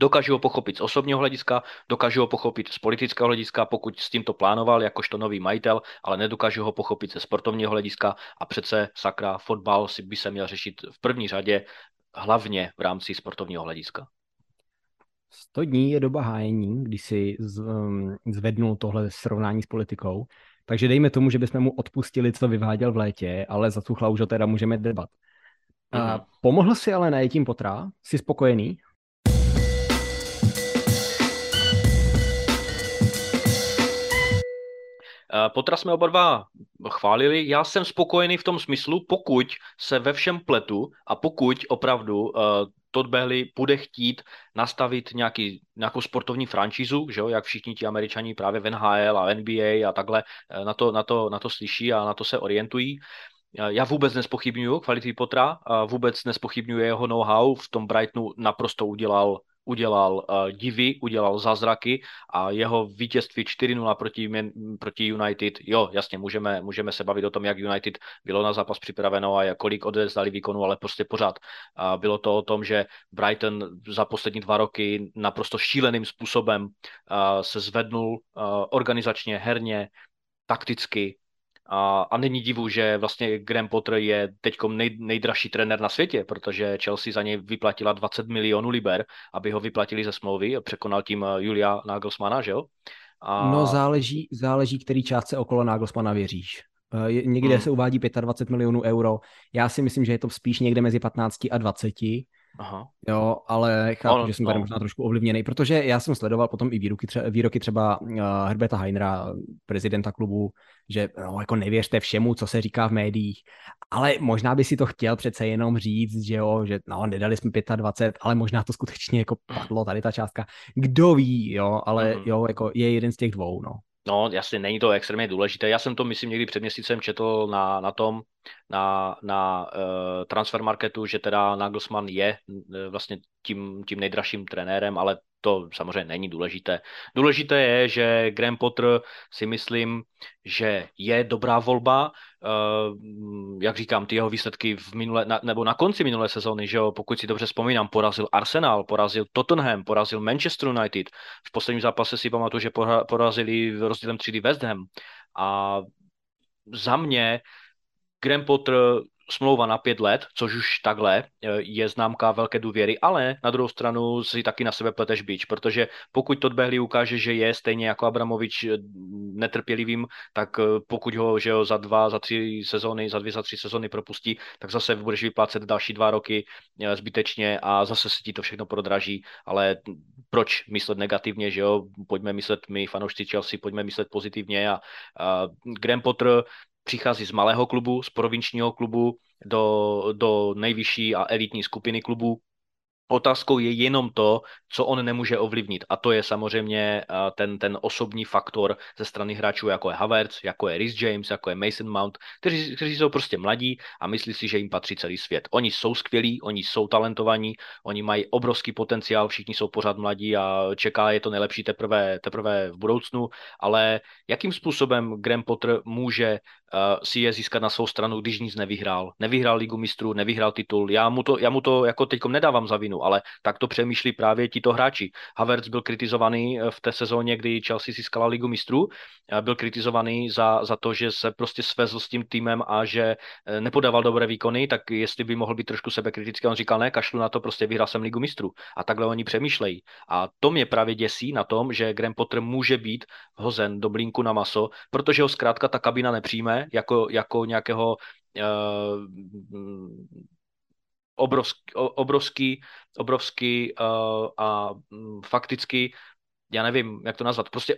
Dokážu ho pochopit z osobního hlediska, dokážu ho pochopit z politického hlediska, pokud s tím to plánoval jakožto nový majitel, ale nedokážu ho pochopit ze sportovního hlediska a přece sakra fotbal si by se měl řešit v první řadě hlavně v rámci sportovního hlediska. 100 dní je doba hájení, když si um, zvednul tohle srovnání s politikou, takže dejme tomu, že bychom mu odpustili, co vyváděl v létě, ale za tu už teda můžeme debat. Mm. pomohl si ale najetím potra? Jsi spokojený? Potra jsme oba dva chválili. Já jsem spokojený v tom smyslu, pokud se ve všem pletu a pokud opravdu uh, Todd Bailey bude chtít nastavit nějaký, nějakou sportovní franšízu, že jo, jak všichni ti američani právě v NHL a NBA a takhle eh, na to, na, to, na to slyší a na to se orientují. Já vůbec nespochybnuju kvality Potra, vůbec nespochybnuju jeho know-how, v tom Brightonu naprosto udělal udělal uh, divy, udělal zázraky a jeho vítězství 4-0 proti, proti United, jo, jasně, můžeme, můžeme se bavit o tom, jak United bylo na zápas připraveno a kolik odevzdali výkonu, ale prostě pořád. Uh, bylo to o tom, že Brighton za poslední dva roky naprosto šíleným způsobem uh, se zvednul uh, organizačně, herně, takticky, a, a není divu, že vlastně Graham Potter je teď nej, nejdražší trenér na světě, protože Chelsea za něj vyplatila 20 milionů liber, aby ho vyplatili ze smlouvy. Překonal tím eh, Julia Nagelsmana, že jo? A... No záleží, záleží, který částce okolo Nagelsmana věříš. Eh, někde hmm. se uvádí 25 milionů euro. Já si myslím, že je to spíš někde mezi 15 a 20. Aha. Jo, ale chápu, no, že jsem tady možná trošku ovlivněný, protože já jsem sledoval potom i výroky, tře- výroky třeba uh, Herberta Heinera, prezidenta klubu, že no, jako nevěřte všemu, co se říká v médiích, ale možná by si to chtěl přece jenom říct, že jo, že no, nedali jsme 25, ale možná to skutečně jako padlo tady ta částka. Kdo ví, jo, ale mm. jo, jako je jeden z těch dvou, no. No, jasně, není to extrémně důležité. Já jsem to, myslím, někdy před měsícem četl na, na tom, na, na uh, transfer marketu, že teda Nagelsmann je uh, vlastně tím, tím nejdražším trenérem, ale to samozřejmě není důležité. Důležité je, že Graham Potter si myslím, že je dobrá volba. Uh, jak říkám, ty jeho výsledky v minule, nebo na konci minulé sezóny, že jo, pokud si dobře vzpomínám, porazil Arsenal, porazil Tottenham, porazil Manchester United. V posledním zápase si pamatuju, že porazili rozdílem 3 West Ham. A za mě Graham Potter smlouva na pět let, což už takhle eh, je známka velké důvěry, ale na druhou stranu si taky na sebe pleteš bič, protože pokud Todd ukáže, že je stejně jako Abramovič eh, netrpělivým, tak eh, pokud ho, že ho za dva, za tři sezony, za dvě, za tři sezony propustí, tak zase budeš vyplácet další dva roky zbytečně a zase se ti to všechno prodraží, ale proč myslet negativně, že jo, pojďme myslet my fanoušci Chelsea, pojďme myslet pozitivně a, a Graham Potter přichází z malého klubu, z provinčního klubu do, do nejvyšší a elitní skupiny klubu Otázkou je jenom to, co on nemůže ovlivnit. A to je samozřejmě ten, ten osobní faktor ze strany hráčů, jako je Havertz, jako je Rhys James, jako je Mason Mount, kteří, kteří jsou prostě mladí a myslí si, že jim patří celý svět. Oni jsou skvělí, oni jsou talentovaní, oni mají obrovský potenciál, všichni jsou pořád mladí a čeká je to nejlepší teprve, teprve v budoucnu, ale jakým způsobem Graham Potter může uh, si je získat na svou stranu, když nic nevyhrál. Nevyhrál ligu mistrů, nevyhrál titul. Já mu to, já mu to jako teďkom nedávám za vinu, ale tak to přemýšlí právě tito hráči. Havertz byl kritizovaný eh, v té sezóně, kdy Chelsea získala ligu mistrů, byl kritizovaný za, za to, že se prostě svezl s tím týmem a že eh, nepodával dobré výkony, tak jestli by mohl být trošku sebekritický, on říkal, ne, kašlu na to, prostě vyhrál jsem ligu mistrů. A takhle oni přemýšlejí. A to mě právě děsí na tom, že Graham Potter může být hozen do blínku na maso, protože ho zkrátka ta kabina nepřijme jako, jako nějakého uh, obrovský, obrovský, obrovský uh, a um, fakticky já nevím, jak to nazvat, prostě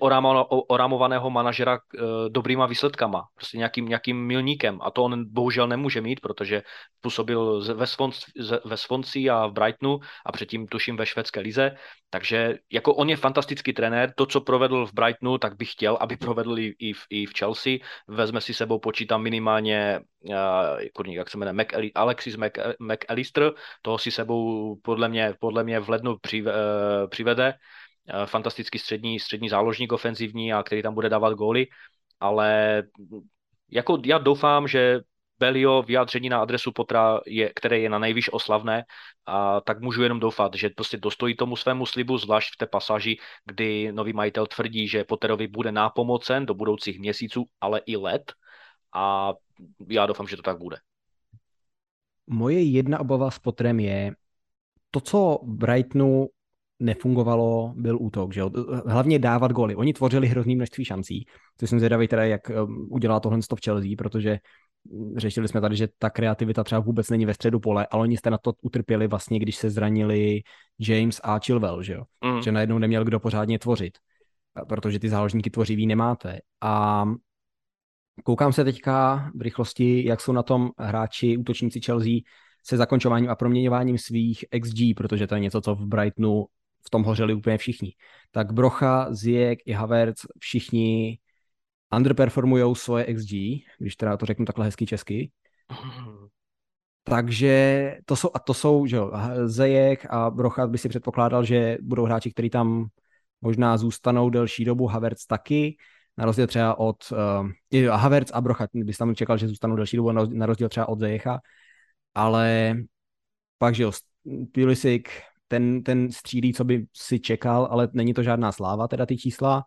orámovaného manažera uh, dobrýma výsledkama, prostě nějakým, nějakým milníkem. A to on bohužel nemůže mít, protože působil ve, Svonc, ve Svonci a v Brightonu a předtím tuším ve švédské lize, takže jako on je fantastický trenér, to, co provedl v Brightonu, tak bych chtěl, aby provedl i, v, i v Chelsea, vezme si sebou, počítám minimálně, uh, kurník, jak se jmenuje, Mac, Alexis Mac, McAllister, toho si sebou podle mě, podle mě v lednu při, uh, přivede, Eh, fantastický střední, střední záložník ofenzivní a který tam bude dávat góly, ale jako já doufám, že Belio vyjádření na adresu Potra, je, které je na nejvíc oslavné, a tak můžu jenom doufat, že prostě dostojí tomu svému slibu, zvlášť v té pasáži, kdy nový majitel tvrdí, že Potterovi bude nápomocen do budoucích měsíců, ale i let a já doufám, že to tak bude. Moje jedna obava s Potrem je, to, co Brightonu nefungovalo, byl útok, že jo? Hlavně dávat góly. Oni tvořili hrozný množství šancí, To jsem zvědavý teda, jak um, udělá tohle v Chelsea, protože mm, řešili jsme tady, že ta kreativita třeba vůbec není ve středu pole, ale oni jste na to utrpěli vlastně, když se zranili James a Chilwell, že jo? Mm. Že najednou neměl kdo pořádně tvořit, protože ty záložníky tvořivý nemáte. A koukám se teďka v rychlosti, jak jsou na tom hráči, útočníci Chelsea se zakončováním a proměňováním svých XG, protože to je něco, co v Brightonu v tom hořeli úplně všichni. Tak Brocha, Ziek i Havertz, všichni underperformují svoje XG, když teda to řeknu takhle hezky česky. Takže to jsou, a to jsou, že jo, Zejek a Brocha by si předpokládal, že budou hráči, kteří tam možná zůstanou delší dobu, Havertz taky, na rozdíl třeba od uh, Havertz a Brocha, bys tam čekal, že zůstanou delší dobu, na rozdíl třeba od Zejecha, ale pak, že jo, Pulisic, ten, ten střílí, co by si čekal, ale není to žádná sláva, teda ty čísla.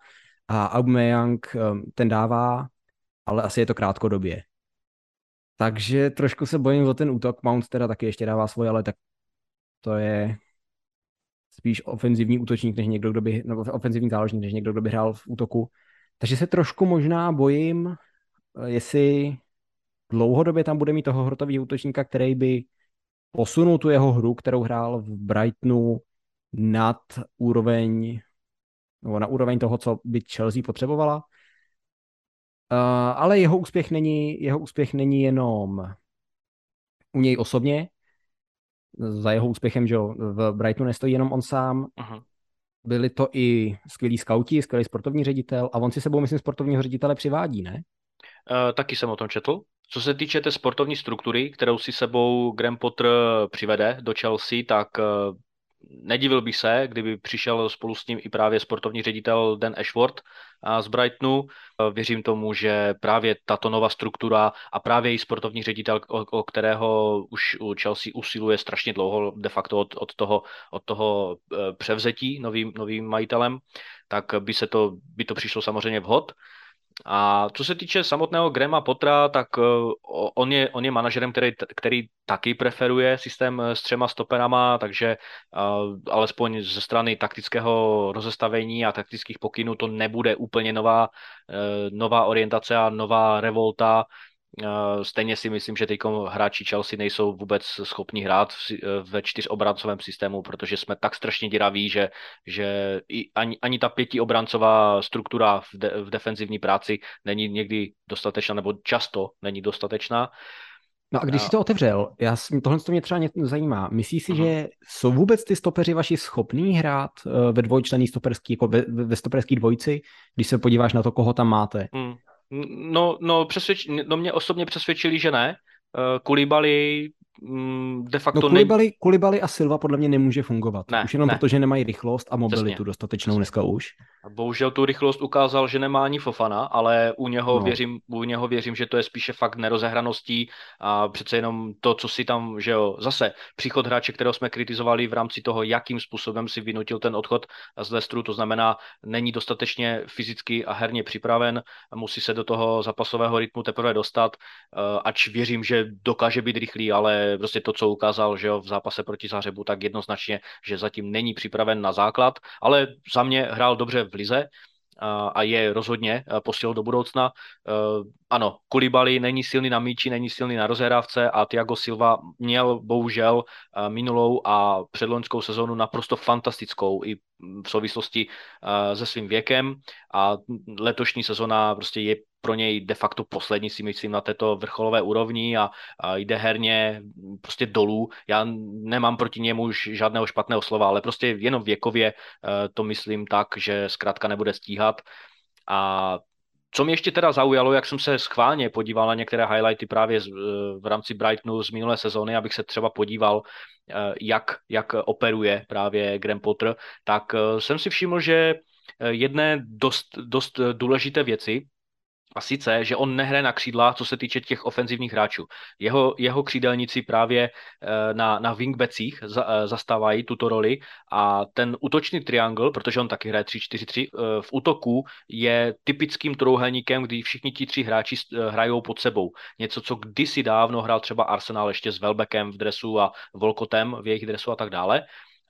A Aubameyang um, ten dává, ale asi je to krátkodobě. Takže trošku se bojím o ten útok. Mount teda taky ještě dává svoje, ale tak to je spíš ofenzivní útočník, než někdo, kdo by, nebo ofenzivní záložník, než někdo, kdo by hrál v útoku. Takže se trošku možná bojím, jestli dlouhodobě tam bude mít toho hrotového útočníka, který by posunul tu jeho hru, kterou hrál v Brightonu nad úroveň nebo na úroveň toho, co by Chelsea potřebovala. Uh, ale jeho úspěch není, jeho úspěch není jenom u něj osobně. Za jeho úspěchem, že v Brightonu nestojí jenom on sám. Uh-huh. Byli to i skvělí skauti, skvělý sportovní ředitel a on si sebou, myslím, sportovního ředitele přivádí, ne? Uh, taky jsem o tom četl. Co se týče té sportovní struktury, kterou si sebou Graham Potter přivede do Chelsea, tak nedivil bych se, kdyby přišel spolu s ním i právě sportovní ředitel Dan Ashworth z Brightonu. Věřím tomu, že právě tato nová struktura a právě i sportovní ředitel, o kterého už Chelsea usiluje strašně dlouho de facto od, od toho, od toho e, převzetí novým, novým majitelem, tak by se to, by to přišlo samozřejmě vhod. A co se týče samotného Grema Potra, tak eh, on je, on je manažerem, který, který taky preferuje systém eh, s třema stoperama, takže uh, alespoň ze strany taktického rozestavení a taktických pokynů to nebude úplně nová, nová orientace a nová revolta. Eh, stejně si myslím, že teď hráči Chelsea nejsou vůbec schopni hrát eh, ve čtyřobrancovém systému, protože jsme tak strašně děraví, že, že i ani, ani ta pětiobrancová struktura v, de, v defenzivní práci není někdy dostatečná, nebo často není dostatečná. No a když a... si to otevřel, já, tohle to mě třeba zajímá. Myslíš si, uh-huh. že jsou vůbec ty stopeři vaši schopní hrát eh, ve dvojčlený stoperský, jako ve, ve stoperský dvojici, když se podíváš na to, koho tam máte? Hmm. No, no, přesvědč, no mě osobně přesvědčili, že ne. Uh, Kulibali de facto... No Kulibali, ne... Kulibali a Silva podle mě nemůže fungovat. Ne, už jenom ne. proto, že nemají rychlost a mobilitu Přesně. dostatečnou Přesně. dneska už. Bohužel tu rychlost ukázal, že nemá ani Fofana, ale u něho, no. věřím, u něho věřím, že to je spíše fakt nerozehraností a přece jenom to, co si tam, že jo, zase příchod hráče, kterého jsme kritizovali v rámci toho, jakým způsobem si vynutil ten odchod z Lestru, to znamená, není dostatečně fyzicky a herně připraven, musí se do toho zápasového rytmu teprve dostat, eh, ač věřím, že dokáže být rychlý, ale prostě to, co ukázal že jo, v zápase proti Zářebu, tak jednoznačně, že zatím není připraven na základ, ale za mě hrál dobře v lize, a je rozhodně posil do budoucna. E, ano, Kulibali není silný na míči, není silný na rozhrávce a Thiago Silva měl bohužel e, minulou a předloňskou sezónu naprosto fantastickou i v souvislosti e, se svým věkem a letošní sezona prostě je pro něj de facto poslední, si myslím, na této vrcholové úrovni a, a jde herně prostě dolů. Já nemám proti němu už žádného špatného slova, ale prostě jenom věkově uh, to myslím tak, že zkrátka nebude stíhat. A co mě ještě teda zaujalo, jak jsem se schválně podíval na některé highlighty právě z, eh, v rámci Brightonu z minulé sezóny, abych se třeba podíval, eh, jak, jak operuje právě Graham Potter, tak jsem si všiml, že jedné dost, dost důležité věci, a sice, že on nehraje na křídla, co se týče těch ofenzivních hráčů. Jeho, jeho křídelníci právě eh, na, na wingbacích za, eh, zastávají tuto roli a ten útočný triangle, protože on taky hraje 3-4-3, eh, v útoku je typickým trouhelníkem, kdy všichni ti tři hráči hrajou pod sebou. Něco, co kdysi dávno hrál třeba Arsenal ještě s Velbekem v dresu a Volkotem v jejich dresu a tak dále.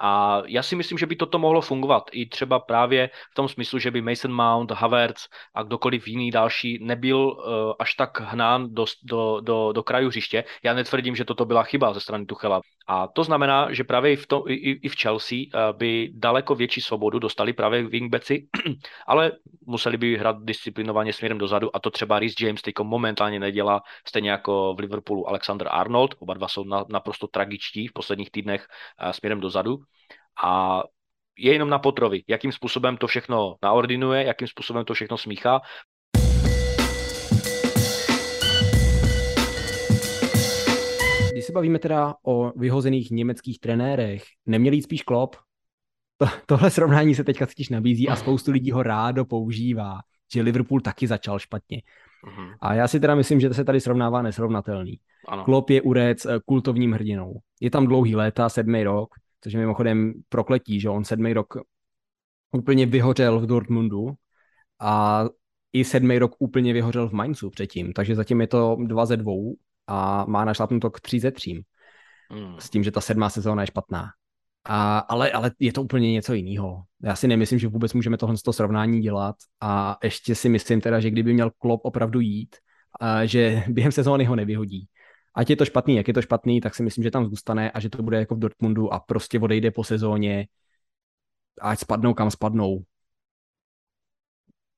A já si myslím, že by toto mohlo fungovat i třeba právě v tom smyslu, že by Mason Mount, Havertz a kdokoliv jiný další nebyl uh, až tak hnán do, do, do, do kraju hřiště. Já netvrdím, že toto byla chyba ze strany Tuchela. A to znamená, že právě i v, tom, i, i v Chelsea uh, by daleko větší svobodu dostali právě wingbacki, ale museli by hrát disciplinovaně směrem dozadu a to třeba Rhys James teď momentálně nedělá, stejně jako v Liverpoolu Alexander Arnold, oba dva jsou na, naprosto tragičtí v posledních týdnech uh, směrem dozadu. A je jenom na Potrovi, jakým způsobem to všechno naordinuje, jakým způsobem to všechno smíchá. Se bavíme teda o vyhozených německých trenérech, neměl jít spíš Klopp? To, tohle srovnání se teďka totiž nabízí a spoustu lidí ho rádo používá, že Liverpool taky začal špatně. Uh-huh. A já si teda myslím, že to se tady srovnává nesrovnatelný. Ano. Klopp je urec eh, kultovním hrdinou. Je tam dlouhý léta, sedmý rok, což je mimochodem prokletí, že on sedmý rok úplně vyhořel v Dortmundu a i sedmý rok úplně vyhořel v Mainzu předtím, takže zatím je to dva ze dvou a má našlapnuto k tři ze třím. Hmm. S tím, že ta sedmá sezóna je špatná. A, ale, ale je to úplně něco jiného. Já si nemyslím, že vůbec můžeme tohle srovnání dělat a ještě si myslím teda, že kdyby měl Klopp opravdu jít, a že během sezóny ho nevyhodí ať je to špatný, jak je to špatný, tak si myslím, že tam zůstane a že to bude jako v Dortmundu a prostě odejde po sezóně, ať spadnou kam spadnou.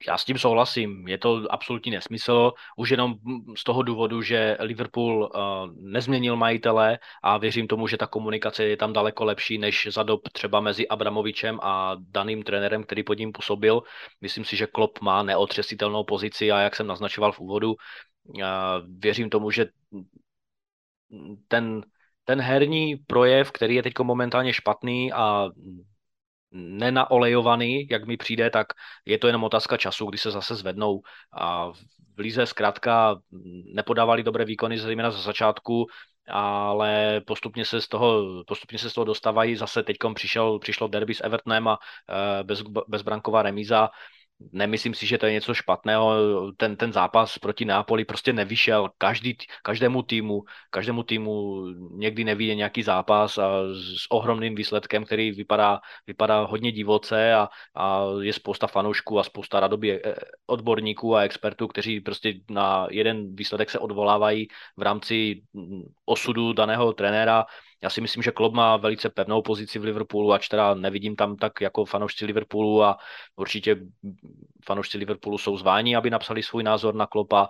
Já s tím souhlasím, je to absolutní nesmysl, už jenom z toho důvodu, že Liverpool uh, nezměnil majitele a věřím tomu, že ta komunikace je tam daleko lepší než za dob třeba mezi Abramovičem a daným trenérem, který pod ním působil. Myslím si, že Klopp má neotřesitelnou pozici a jak jsem naznačoval v úvodu, uh, věřím tomu, že ten ten herní projev, který je teď momentálně špatný a nenaolejovaný, jak mi přijde, tak je to jenom otázka času, kdy se zase zvednou. A v Lize zkrátka nepodávali dobré výkony, zejména za začátku, ale postupně se z toho, postupně se z toho dostávají. Zase teď přišlo derby s Evertonem a eh, bez, bezbranková remíza Nemyslím si, že to je něco špatného. Ten, ten zápas proti Neapoli prostě nevyšel. Každý, každému týmu, každému týmu někdy nevíde nějaký zápas a s ohromným výsledkem, který vypadá, vypadá hodně divoce a, a je spousta fanoušků a spousta radobě eh, odborníků a expertů, kteří prostě na jeden výsledek se odvolávají v rámci osudu daného trenéra já si myslím, že Klopp má velice pevnou pozici v Liverpoolu, ač teda nevidím tam tak jako fanoušci Liverpoolu a určitě fanoušci Liverpoolu jsou zváni, aby napsali svůj názor na Klopa.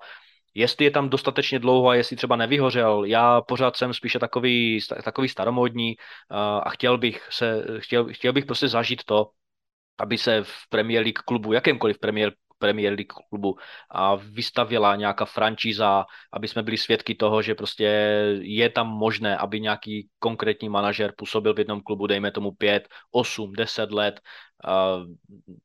Jestli je tam dostatečně dlouho a jestli třeba nevyhořel, já pořád jsem spíše takový, takový staromodní a chtěl bych, se, chtěl, chtěl bych prostě zažít to, aby se v Premier League klubu, jakémkoliv Premier, Premier League klubu a vystavila nějaká franšíza, aby jsme byli svědky toho, že prostě je tam možné, aby nějaký konkrétní manažer působil v jednom klubu, dejme tomu 5, 8, 10 let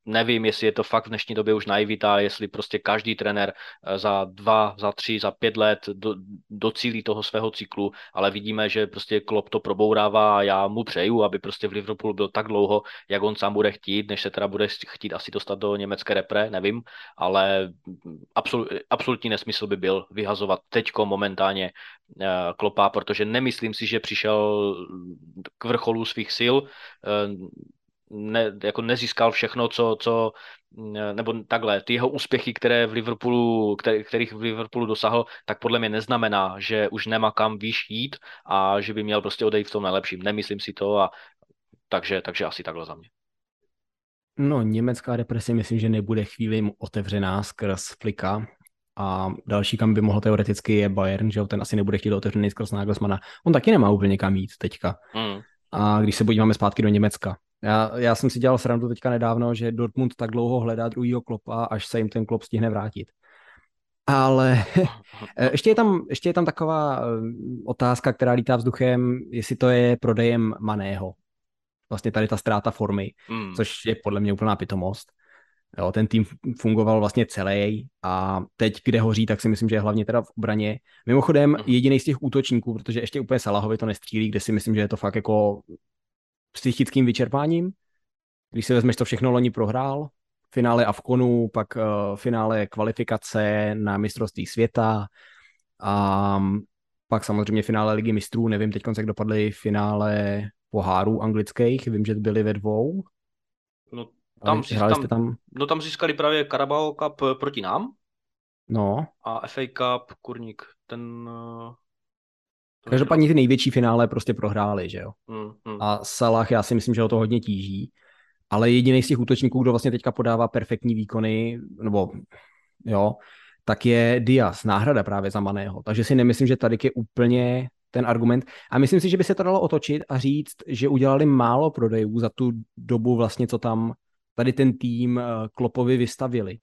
Nevím, jestli je to fakt v dnešní době už naivita, jestli prostě každý trenér uh, za dva, za tři, za pět let do, docílí toho svého cyklu, ale vidíme, že prostě Klopp to probourává a já mu přeju, aby prostě v Liverpoolu byl tak dlouho, jak on sám bude chtít, než se teda bude chtít asi dostat do německé repre, nevím, ale absol, absolutní nesmysl by byl vyhazovat teďko momentálně uh, Klopa, protože nemyslím si, že přišel k vrcholu svých sil, ne, jako nezískal všechno, co, co nebo takhle, ty jeho úspěchy, které v Liverpoolu, který, kterých v Liverpoolu dosáhl, tak podle mě neznamená, že už nemá kam výš jít a že by měl prostě odejít v tom nejlepším. Nemyslím si to a takže, takže asi takhle za mě. No, německá represe myslím, že nebude chvíli otevřená skrz Flika a další, kam by mohl teoreticky je Bayern, že ten asi nebude chtít otevřený skrz Nagelsmana. On taky nemá úplně kam jít teďka. Mm. A když se podíváme zpátky do Německa, já, já jsem si dělal srandu teďka nedávno, že Dortmund tak dlouho hledá druhýho klopa, až se jim ten klop stihne vrátit. Ale ještě je, tam, ještě je tam taková eh, otázka, která lítá vzduchem, jestli to je prodejem Maného. Vlastně tady ta ztráta formy, mm. což je podle mě úplná pitomost. Jo, ten tým fungoval vlastně celý a teď, kde hoří, tak si myslím, že je hlavně teda v obraně. Mimochodem, hmm. jediný z těch útočníků, protože ještě úplně Salahovi to nestřílí, kde si myslím, že je to fakt jako psychickým vyčerpáním. Když si vezmeš to všechno, loni prohrál, finále Avkonu, pak uh, finále kvalifikace na mistrovství světa a um, pak samozřejmě finále ligy mistrů, nevím teď, jak dopadly finále pohárů anglických, vím, že byly ve dvou. No tam, získali, tam, tam... no tam získali právě Carabao Cup eh, proti nám. No. A FA Cup, kurník, ten uh, Každopádně ty největší finále prostě prohráli, že jo. Mm, mm. A Salah, já si myslím, že ho to hodně tíží, ale jediný z těch útočníků, kdo vlastně teďka podává perfektní výkony, nebo jo, tak je Diaz, náhrada právě za Maného. Takže si nemyslím, že tady je úplně ten argument. A myslím si, že by se to dalo otočit a říct, že udělali málo prodejů za tu dobu vlastně, co tam tady ten tým eh, Klopovi vystavili.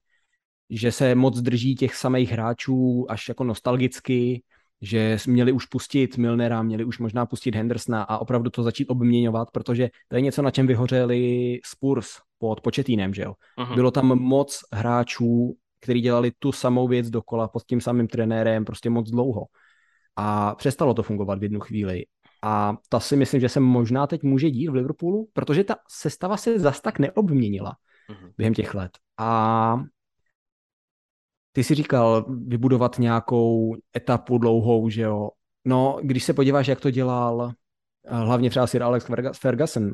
Že se moc drží těch samých hráčů až jako nostalgicky, že měli už pustit Milnera, měli už možná pustit Hendersona a opravdu to začít obměňovat, protože to je něco, na čem vyhořeli Spurs pod početínem, že jo. Uh-huh. Bylo tam moc hráčů, kteří dělali tu samou věc dokola pod tím samým trenérem prostě moc dlouho. A přestalo to fungovat v jednu chvíli. A ta si myslím, že se možná teď může dít v Liverpoolu, protože ta sestava se zas tak neobměnila uh-huh. během těch let. A ty jsi říkal vybudovat nějakou etapu dlouhou, že jo. No, když se podíváš, jak to dělal eh, hlavně třeba Sir Alex Ferguson,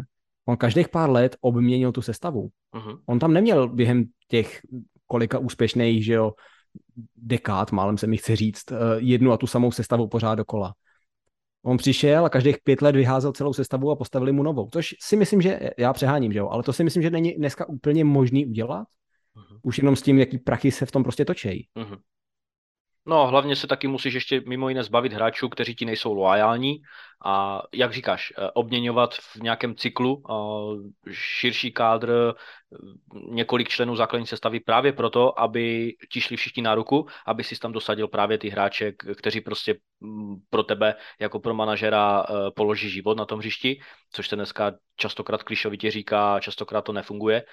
on každých pár let obměnil tu sestavu. Uh-huh. On tam neměl během těch kolika úspěšných, že jo, dekád, málem se mi chce říct, eh, jednu a tu samou sestavu pořád dokola. On přišel a každých pět let vyházel celou sestavu a postavili mu novou. Což si myslím, že já přeháním, že jo, ale to si myslím, že není dneska úplně možný udělat. Uh-huh. Už jenom s tím, jaký prachy se v tom prostě točejí. Uh-huh. No, hlavně se taky musíš ještě mimo jiné zbavit hráčů, kteří ti nejsou loajální a jak říkáš, eh, obměňovat v nějakém cyklu eh, širší kádr eh, několik členů základní sestavy právě proto, aby ti šli všichni na ruku, aby si tam dosadil právě ty hráče, kteří prostě mm, pro tebe jako pro manažera položí život na tom hřišti, což se dneska častokrát klišovitě říká, častokrát to nefunguje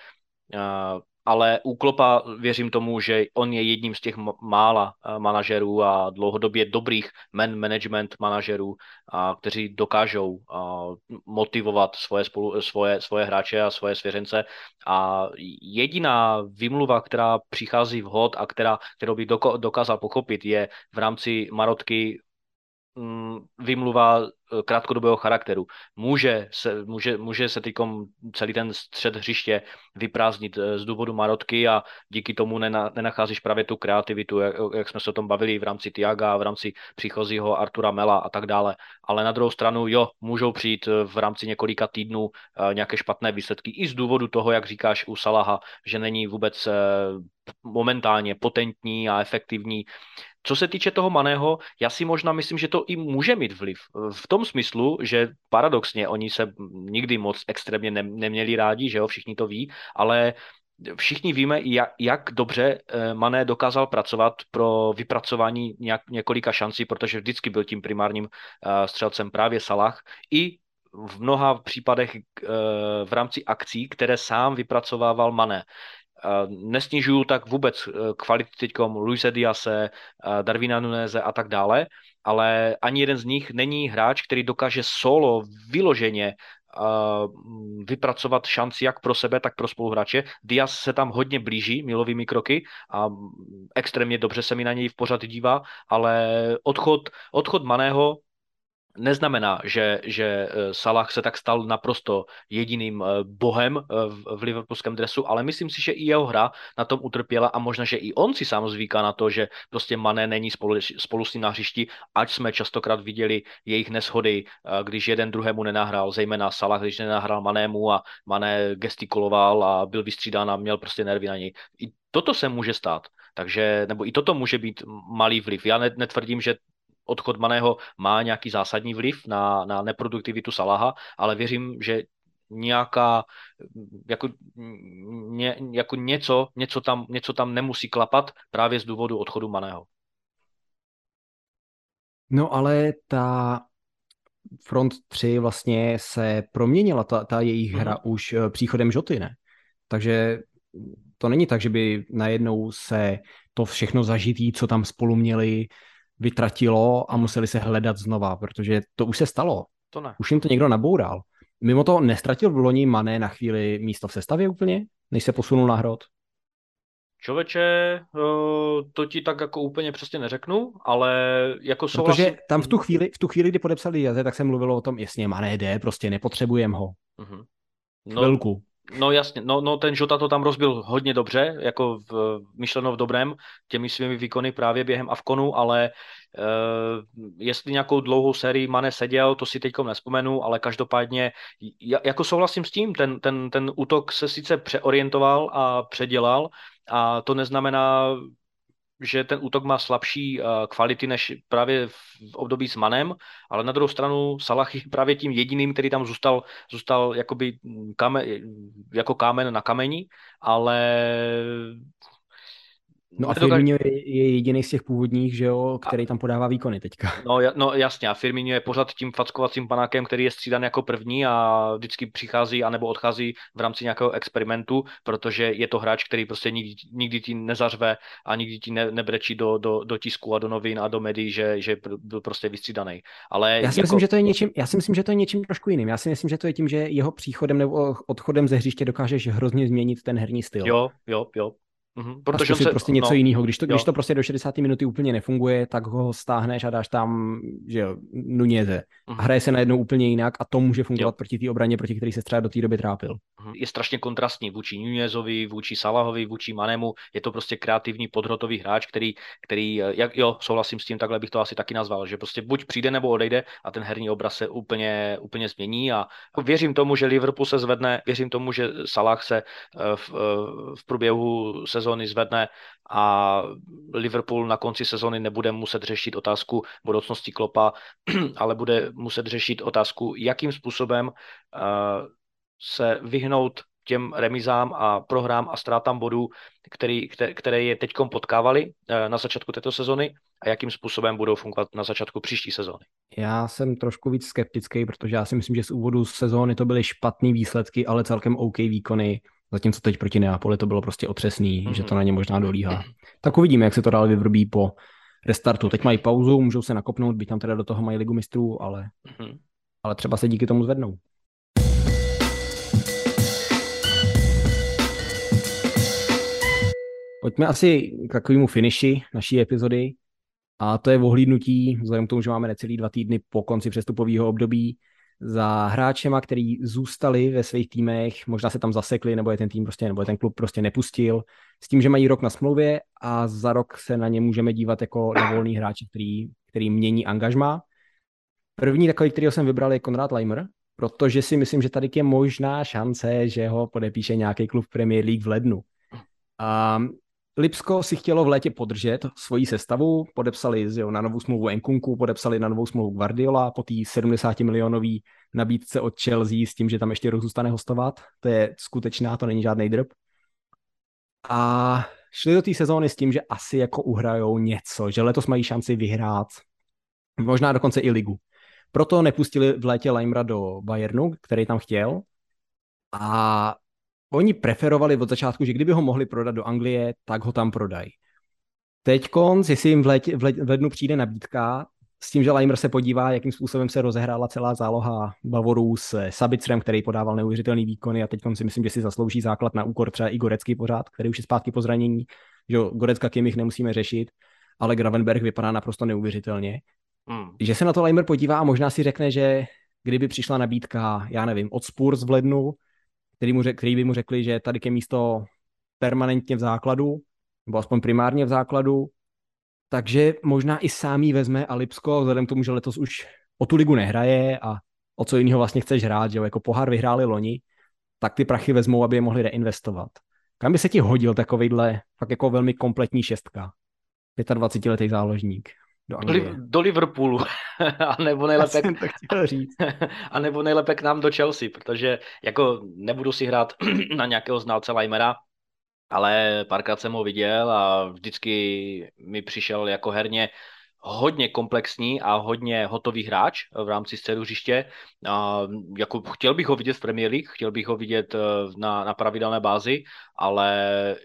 ale u Klopa věřím tomu, že on je jedním z těch mála eh, manažerů a dlouhodobě dobrých man management manažerů, a, kteří dokážou a, motivovat svoje, spolu, svoje, svoje hráče a svoje svěřence. A jediná vymluva, která přichází vhod a která, kterou by dokázal pochopit, je v rámci Marotky Mm, vymluva eh, krátkodobého charakteru. Může se, může, může se týkom celý ten střed hřiště vyprázdnit eh, z důvodu marotky a díky tomu nena, nenacházíš právě tu kreativitu, jak, jak jsme se o tom bavili v rámci Tiaga, v rámci příchozího Artura Mela a tak dále. Ale na druhou stranu, jo, můžou přijít eh, v rámci několika týdnů nějaké špatné výsledky i z důvodu toho, jak říkáš u Salaha, že není vůbec momentálně potentní a efektivní. Co se týče toho Maného, já si možná myslím, že to i může mít vliv. V tom smyslu, že paradoxně oni se nikdy moc extrémně ne, neměli rádi, že jo, všichni to ví, ale všichni víme, jak, jak dobře eh, Mané dokázal pracovat pro vypracování nějak, několika šancí, protože vždycky byl tím primárním uh, střelcem právě Salah i v mnoha případech v rámci akcí, které sám vypracovával Mané. Nesnižuju tak vůbec eh, kvality teďkom Luise Diase, eh, Darwina Nuneze a tak dále, ale ani jeden z nich není hráč, který dokáže solo vyloženě eh, vypracovat šanci jak pro sebe, tak pro spoluhráče. Diaz se tam hodně blíží milovými kroky a extrémně dobře se mi na něj v pořad dívá, ale odchod, odchod Maného neznamená, že, že eh, Salah se tak stal naprosto jediným eh, bohem eh, v liverpoolském dresu, ale myslím si, že i jeho hra na tom utrpěla a možná, že i on si sám zvyká na to, že prostě Mané není spolu, spolu s ním na hřišti, ať jsme častokrát viděli jejich neshody, když jeden druhému nenahrál, zejména Salah, když nenahrál Manému a Mané gestikuloval a byl vystřídán a měl prostě nervy na něj. I toto se může stát. Takže, nebo i toto může být malý vliv. Já netvrdím, že odchod Maného má nějaký zásadní vliv na, na neproduktivitu Salaha, ale věřím, že nějaká, jako, ně, jako něco, něco, tam, něco tam nemusí klapat právě z důvodu odchodu Maného. No ale ta front 3 vlastně se proměnila, ta, ta jejich hra mm-hmm. už eh, příchodem Žoty, ne? Takže to není tak, že by najednou se to všechno zažitý, co tam spolu měli, vytratilo a museli se hledat znova, protože to už se stalo. To ne. Už jim to někdo naboural. Mimo to nestratil v loni Mané na chvíli místo v sestavě úplně, než se posunul na hrot? Čověče, to ti tak jako úplně přesně neřeknu, ale jako souhlasím... Protože tam v tu chvíli, v tu chvíli kdy podepsali Jaze, tak se mluvilo o tom, jasně, Mané jde, prostě nepotřebujeme ho. Uh-huh. No, Chvilku. No jasně, no, no ten Žota to tam rozbil hodně dobře, jako v, myšleno v dobrém, těmi svými výkony právě během Avkonu, ale uh, jestli nějakou dlouhou sérii Mane seděl, to si teďkom nespomenu, ale každopádně jako souhlasím s tím, ten, ten, ten útok se sice přeorientoval a předělal a to neznamená že ten útok má slabší uh, kvality než právě v období s Manem, ale na druhou stranu Salah je právě tím jediným, který tam zůstal, zůstal jakoby kame, jako kámen na kameni, ale No a Firmino je, je jediný z těch původních, že jo, který tam podává výkony teďka. No, no jasně, a Firmino je pořád tím fackovacím panákem, který je střídan jako první a vždycky přichází anebo odchází v rámci nějakého experimentu, protože je to hráč, který prostě nikdy, nikdy ti nezařve a nikdy ti ne, nebrečí do, do, do tisku a do novin a do médií, že, že byl prostě vystřídaný. Ale já si, jako... myslím, že to je něčím, já si myslím, že to je něčím trošku jiným. Já si myslím, že to je tím, že jeho příchodem nebo odchodem ze hřiště dokážeš hrozně změnit ten herní styl. Jo, jo, jo. Mm-hmm, protože se, prostě něco no, jiného. Když to, když to prostě do 60. minuty úplně nefunguje, tak ho stáhneš a dáš tam, že jo, Nuněze. Mm-hmm. A hraje se najednou úplně jinak a to může fungovat jo. proti té obraně, proti který se třeba do té doby trápil. Mm-hmm. Je strašně kontrastní vůči Nunězovi, vůči Salahovi, vůči Manemu. Je to prostě kreativní podhrotový hráč, který, který eh, jak, jo, souhlasím s tím, takhle bych to asi taky nazval, že prostě buď přijde nebo odejde a ten herní obraz se úplně, úplně změní a věřím tomu, že Liverpool se zvedne, věřím tomu, že Salah se eh, v, eh, v průběhu se sezóny zvedne a Liverpool na konci sezóny nebude muset řešit otázku budoucnosti Klopa, ale bude muset řešit otázku, jakým způsobem se vyhnout těm remizám a prohrám a ztrátám bodů, který, které, které je teď potkávali eh, na začátku této sezony a jakým způsobem budou fungovat na začátku příští sezóny. Já jsem trošku víc skeptický, protože já si myslím, že z úvodu sezóny to byly špatné výsledky, ale celkem OK výkony, zatímco teď proti Neapoli to bylo prostě otřesný, mm-hmm. že to na ně možná dolíhá. Tak uvidíme, jak se to dál vyvrbí po restartu. Teď mají pauzu, můžou se nakopnout, byť tam teda do toho mají ligu mistrů, ale, mm-hmm. ale třeba se díky tomu zvednou. Pojďme asi k takovému finiši naší epizody a to je ohlídnutí, vzhledem k tomu, že máme necelý dva týdny po konci přestupového období, za hráčema, který zůstali ve svých týmech, možná se tam zasekli, nebo je ten tým prostě, nebo je ten klub prostě nepustil, s tím, že mají rok na smlouvě a za rok se na ně můžeme dívat jako na volný hráče, který, který mění angažma. První takový, který jsem vybral, je Konrad Leimer, protože si myslím, že tady je možná šance, že ho podepíše nějaký klub Premier League v lednu. A Lipsko si chtělo v létě podržet svoji sestavu, podepsali jo, na novou smlouvu Enkunku, podepsali na novou smlouvu Guardiola po té 70 milionový nabídce od Chelsea s tím, že tam ještě rozůstane hostovat. To je skutečná, to není žádný drb. A šli do té sezóny s tím, že asi jako uhrajou něco, že letos mají šanci vyhrát, možná dokonce i ligu. Proto nepustili v létě Leimra do Bayernu, který tam chtěl. A oni preferovali od začátku, že kdyby ho mohli prodat do Anglie, tak ho tam prodají. Teď konc, jestli jim v, letě, v, lednu přijde nabídka, s tím, že Leimer se podívá, jakým způsobem se rozehrála celá záloha Bavorů s Sabicrem, který podával neuvěřitelný výkony a teď si myslím, že si zaslouží základ na úkor třeba i Gorecký pořád, který už je zpátky po zranění, že Gorecka Kimich nemusíme řešit, ale Gravenberg vypadá naprosto neuvěřitelně. Hmm. Že se na to Leimer podívá a možná si řekne, že kdyby přišla nabídka, já nevím, od Spurs v lednu, který, mu řek, který by mu řekli, že tady je místo permanentně v základu, nebo aspoň primárně v základu, takže možná i sám jí vezme a Lipsko, vzhledem k tomu, že letos už o tu ligu nehraje a o co jiného vlastně chceš hrát, že jo, jako pohár vyhráli loni, tak ty prachy vezmou, aby je mohli reinvestovat. Kam by se ti hodil takovýhle fakt jako velmi kompletní šestka? 25 letý záložník do Anglie. Do Liverpoolu. a nebo nejlépe... to chtěl říct. a nebo nejlépe k nám do Chelsea, protože jako nebudu si hrát na nějakého znalce Leimera, ale párkrát jsem ho viděl a vždycky mi přišel jako herně hodně komplexní a hodně hotový hráč v rámci středu hřiště. A jako chtěl bych ho vidět v Premier League, chtěl bych ho vidět eh, na, na pravidelné bázi, ale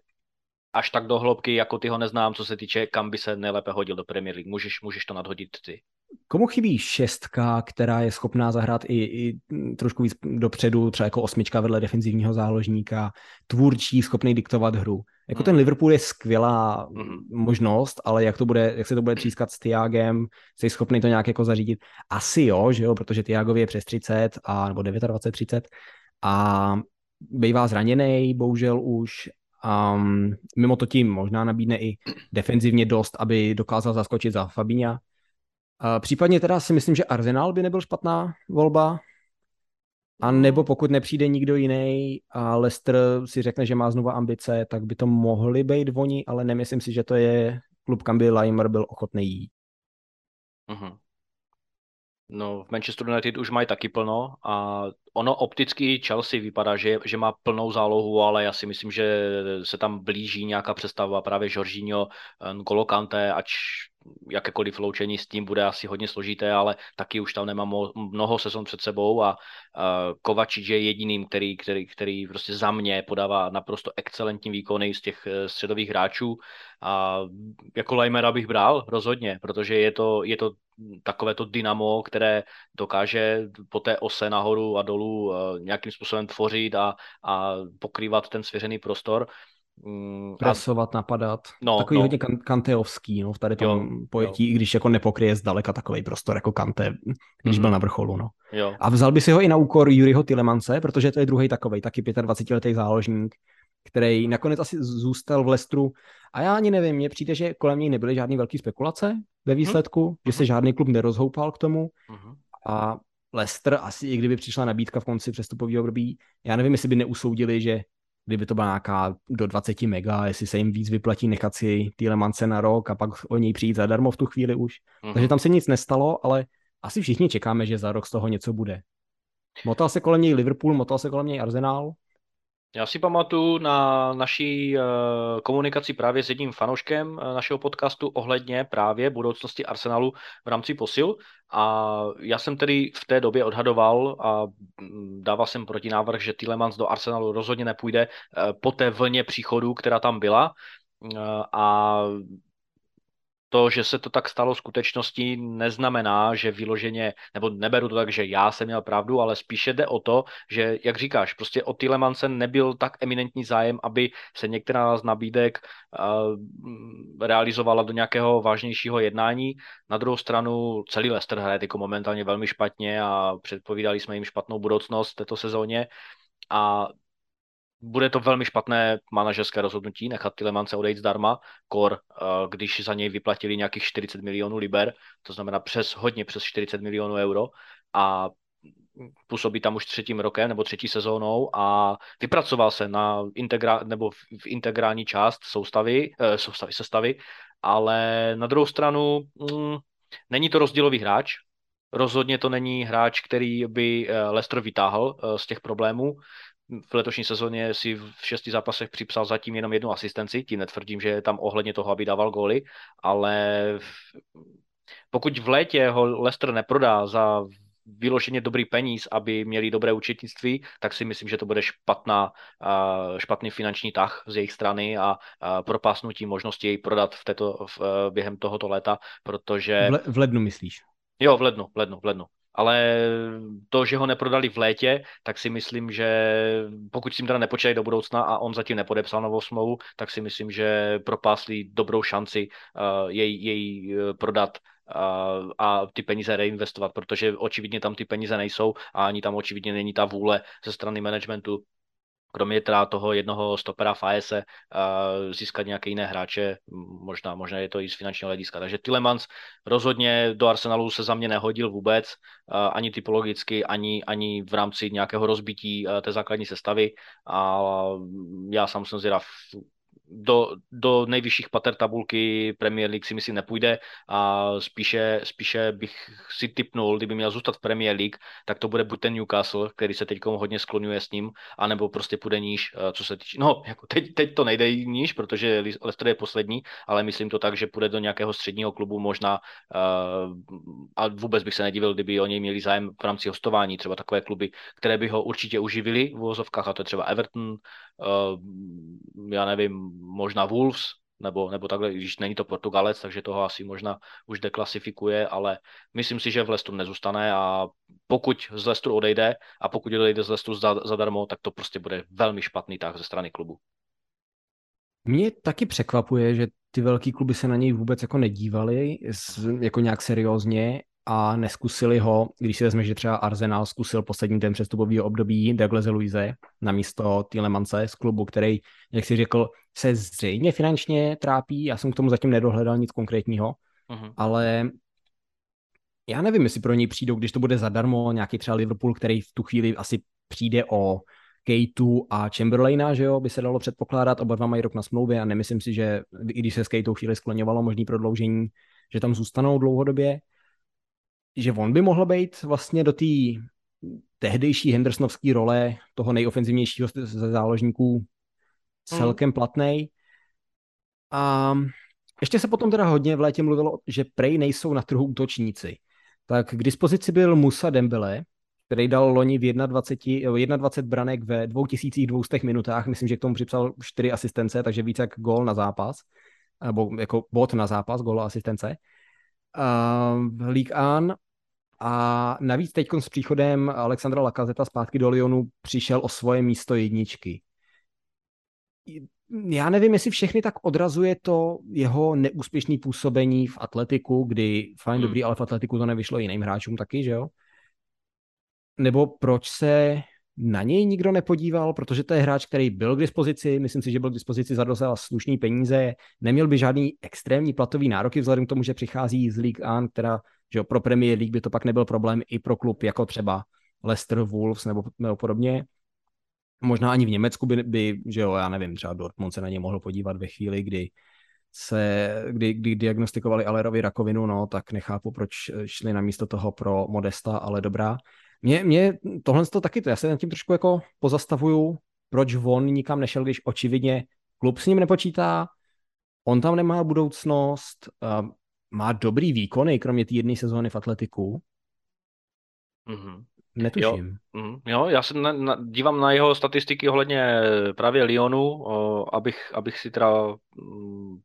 až tak do hloubky, jako ty ho neznám, co se týče, kam by se nejlépe hodil do Premier League. Můžeš, můžeš to nadhodit ty. Komu chybí šestka, která je schopná zahrát i, i trošku víc dopředu, třeba jako osmička vedle defenzivního záložníka, tvůrčí, schopný diktovat hru. Jako hmm. ten Liverpool je skvělá hmm. možnost, ale jak, to bude, jak se to bude třískat s Tiagem, jsi schopný to nějak jako zařídit? Asi jo, že jo, protože Tiagovi je přes 30, a, nebo 29, 30 a bývá zraněný, bohužel už Um, mimo to tím možná nabídne i defenzivně dost, aby dokázal zaskočit za Fabíňa. Uh, případně teda si myslím, že Arsenal by nebyl špatná volba, a nebo pokud nepřijde nikdo jiný a Leicester si řekne, že má znova ambice, tak by to mohli být oni, ale nemyslím si, že to je klub, kam by Leimer byl ochotný jít. Uh-huh. No, v Manchester United už mají taky plno a ono opticky Chelsea vypadá, že, že má plnou zálohu, ale já si myslím, že se tam blíží nějaká představa právě Jorginho, N'Golo Kante, ač jakékoliv loučení s tím bude asi hodně složité, ale taky už tam nemá mnoho sezon před sebou a Kovačič je jediným, který, který, který prostě za mě podává naprosto excelentní výkony z těch uh, středových hráčů a jako Leimera bych bral rozhodně, protože je to, je to takové to dynamo, které dokáže po té ose nahoru a dolů uh, nějakým způsobem tvořit a, a pokrývat ten svěřený prostor. Mm, Presovat, napadat. No, takový no. hodně kan- kanteovský, no, v tady tom jo, pojetí, jo. i když jako nepokryje zdaleka takový prostor jako Kante, když mm-hmm. byl na vrcholu. No. Jo. A vzal by si ho i na úkor Juriho Tilemance, protože to je druhý takový, taky 25-letý záložník, který nakonec asi zůstal v Lestru. A já ani nevím, mně přijde, že kolem něj nebyly žádné velké spekulace ve mhm. výsledku, mm-hmm. že se mhm. žádný klub nerozhoupal k tomu. Mm-hmm. A Leicester asi i kdyby přišla nabídka v konci přestupového období, já nevím, jestli by neusoudili, že kdyby to byla nějaká do 20 mega, jestli se jim víc vyplatí nechat si Tielemance na rok a pak o něj přijít zadarmo v tu chvíli už. Mm-hmm. Takže tam se nic nestalo, ale asi všichni čekáme, že za rok z toho něco bude. Motal se kolem něj Liverpool, motal se kolem něj Arsenal, já si pamatuju na naší uh, komunikaci právě s jedním fanouškem uh, našeho podcastu ohledně právě budoucnosti Arsenalu v rámci posil. A já jsem tedy v té době odhadoval a mm, dával jsem protinávrh, že Tillemans do Arsenalu rozhodně nepůjde uh, po té vlně příchodu, která tam byla. A to, že se to tak stalo v skutečnosti, neznamená, že vyloženě, nebo neberu to tak, že já jsem měl pravdu, ale spíše jde o to, že, jak říkáš, prostě o Tilemance nebyl tak eminentní zájem, aby se některá z nabídek uh, realizovala do nějakého vážnějšího jednání. Na druhou stranu celý Leicester hraje jako momentálně velmi špatně a předpovídali jsme jim špatnou budoucnost této sezóně a bude to velmi špatné manažerské rozhodnutí nechat Tilemance odejít zdarma, kor, eh, když za něj vyplatili nějakých 40 milionů liber, to znamená přes hodně přes 40 milionů euro a působí tam už třetím rokem nebo třetí sezónou a vypracoval se na integra, nebo v integrální část soustavy, eh, soustavy, sestavy, ale na druhou stranu mm, není to rozdílový hráč, rozhodně to není hráč, který by eh, Leicester vytáhl z těch problémů v letošní sezóně si v šesti zápasech připsal zatím jenom jednu asistenci, tím netvrdím, že je tam ohledně toho, aby dával góly, ale pokud v létě ho Leicester neprodá za vyloženě dobrý peníz, aby měli dobré účetnictví, tak si myslím, že to bude špatná, špatný finanční tah z jejich strany a propásnutí možnosti jej prodat v této, v, během tohoto léta, protože... V, le, v lednu myslíš? Jo, v lednu, v lednu, v lednu ale to, že ho neprodali v létě, tak si myslím, že pokud si jim teda nepočítají do budoucna a on zatím nepodepsal novou smlouvu, tak si myslím, že propásli dobrou šanci uh, jej, jej uh, prodat uh, a ty peníze reinvestovat, protože očividně tam ty peníze nejsou a ani tam očividně není ta vůle ze strany managementu kromě teda toho jednoho stopera Faese uh, získat nějaké jiné hráče, možná, možná je to i z finančního hlediska. Takže Tilemans rozhodně do Arsenalu se za mě nehodil vůbec, uh, ani typologicky, ani, ani v rámci nějakého rozbití uh, té základní sestavy a já sám jsem zvědav, do, do nejvyšších pater tabulky Premier League si myslím nepůjde a spíše, spíše bych si typnul, kdyby měl zůstat v Premier League, tak to bude buď ten Newcastle, který se teď hodně skloňuje s ním, anebo prostě půjde níž, eh, co se týče, no jako teď, teď to nejde níž, protože Leicester je poslední, ale myslím to tak, že půjde do nějakého středního klubu možná uh, a vůbec bych se nedivil, kdyby o něj měli zájem v rámci hostování, třeba takové kluby, které by ho určitě uživili v vozovkách, a to je třeba Everton, uh, já nevím, možná Wolves, nebo, nebo takhle, když není to Portugalec, takže toho asi možná už deklasifikuje, ale myslím si, že v Leicesteru nezůstane a pokud z Leicesteru odejde a pokud odejde z Leicesteru zadarmo, tak to prostě bude velmi špatný tah ze strany klubu. Mě taky překvapuje, že ty velký kluby se na něj vůbec jako nedívali jako nějak seriózně a neskusili ho, když si vezme, že třeba Arsenal zkusil poslední ten přestupový období Douglase Luise na místo Tielemance z klubu, který, jak si řekl, se zřejmě finančně trápí. Já jsem k tomu zatím nedohledal nic konkrétního, uh-huh. ale já nevím, jestli pro něj přijdou, když to bude zadarmo, nějaký třeba Liverpool, který v tu chvíli asi přijde o Kejtu a Chamberlaina, že jo, by se dalo předpokládat, oba dva mají rok na smlouvě a nemyslím si, že i když se s Kejtou chvíli skloňovalo možný prodloužení, že tam zůstanou dlouhodobě že on by mohl být vlastně do té tehdejší Hendersonovské role toho nejofenzivnějšího ze záložníků hmm. celkem platný. A ještě se potom teda hodně v létě mluvilo, že prej nejsou na trhu útočníci. Tak k dispozici byl Musa Dembele, který dal loni v 21, 21 branek ve 2200 minutách. Myslím, že k tomu připsal 4 asistence, takže více jak gol na zápas. Nebo jako bod na zápas, gol a asistence. Uh, League An a navíc teď s příchodem Alexandra Lakazeta zpátky do Lyonu přišel o svoje místo jedničky. Já nevím, jestli všechny tak odrazuje to jeho neúspěšné působení v atletiku, kdy fajn, hmm. dobrý, ale v atletiku to nevyšlo jiným hráčům taky, že jo? Nebo proč se na něj nikdo nepodíval, protože to je hráč, který byl k dispozici, myslím si, že byl k dispozici za docela slušný peníze, neměl by žádný extrémní platový nároky vzhledem k tomu, že přichází z League An, která že pro Premier League by to pak nebyl problém i pro klub jako třeba Leicester Wolves nebo, nebo podobně. Možná ani v Německu by, by, že jo, já nevím, třeba Dortmund se na ně mohl podívat ve chvíli, kdy se, kdy, kdy diagnostikovali Alerovi rakovinu, no, tak nechápu, proč šli na místo toho pro Modesta, ale dobrá. Mě, mě tohle to taky, to já se nad tím trošku jako pozastavuju, proč on nikam nešel, když očividně klub s ním nepočítá, on tam nemá budoucnost, má dobrý výkony, kromě té jedné sezóny v atletiku. Mm-hmm. Netuším. Jo, mm, jo já se na, na, dívám na jeho statistiky ohledně právě Lyonu, o, abych, abych si teda mm,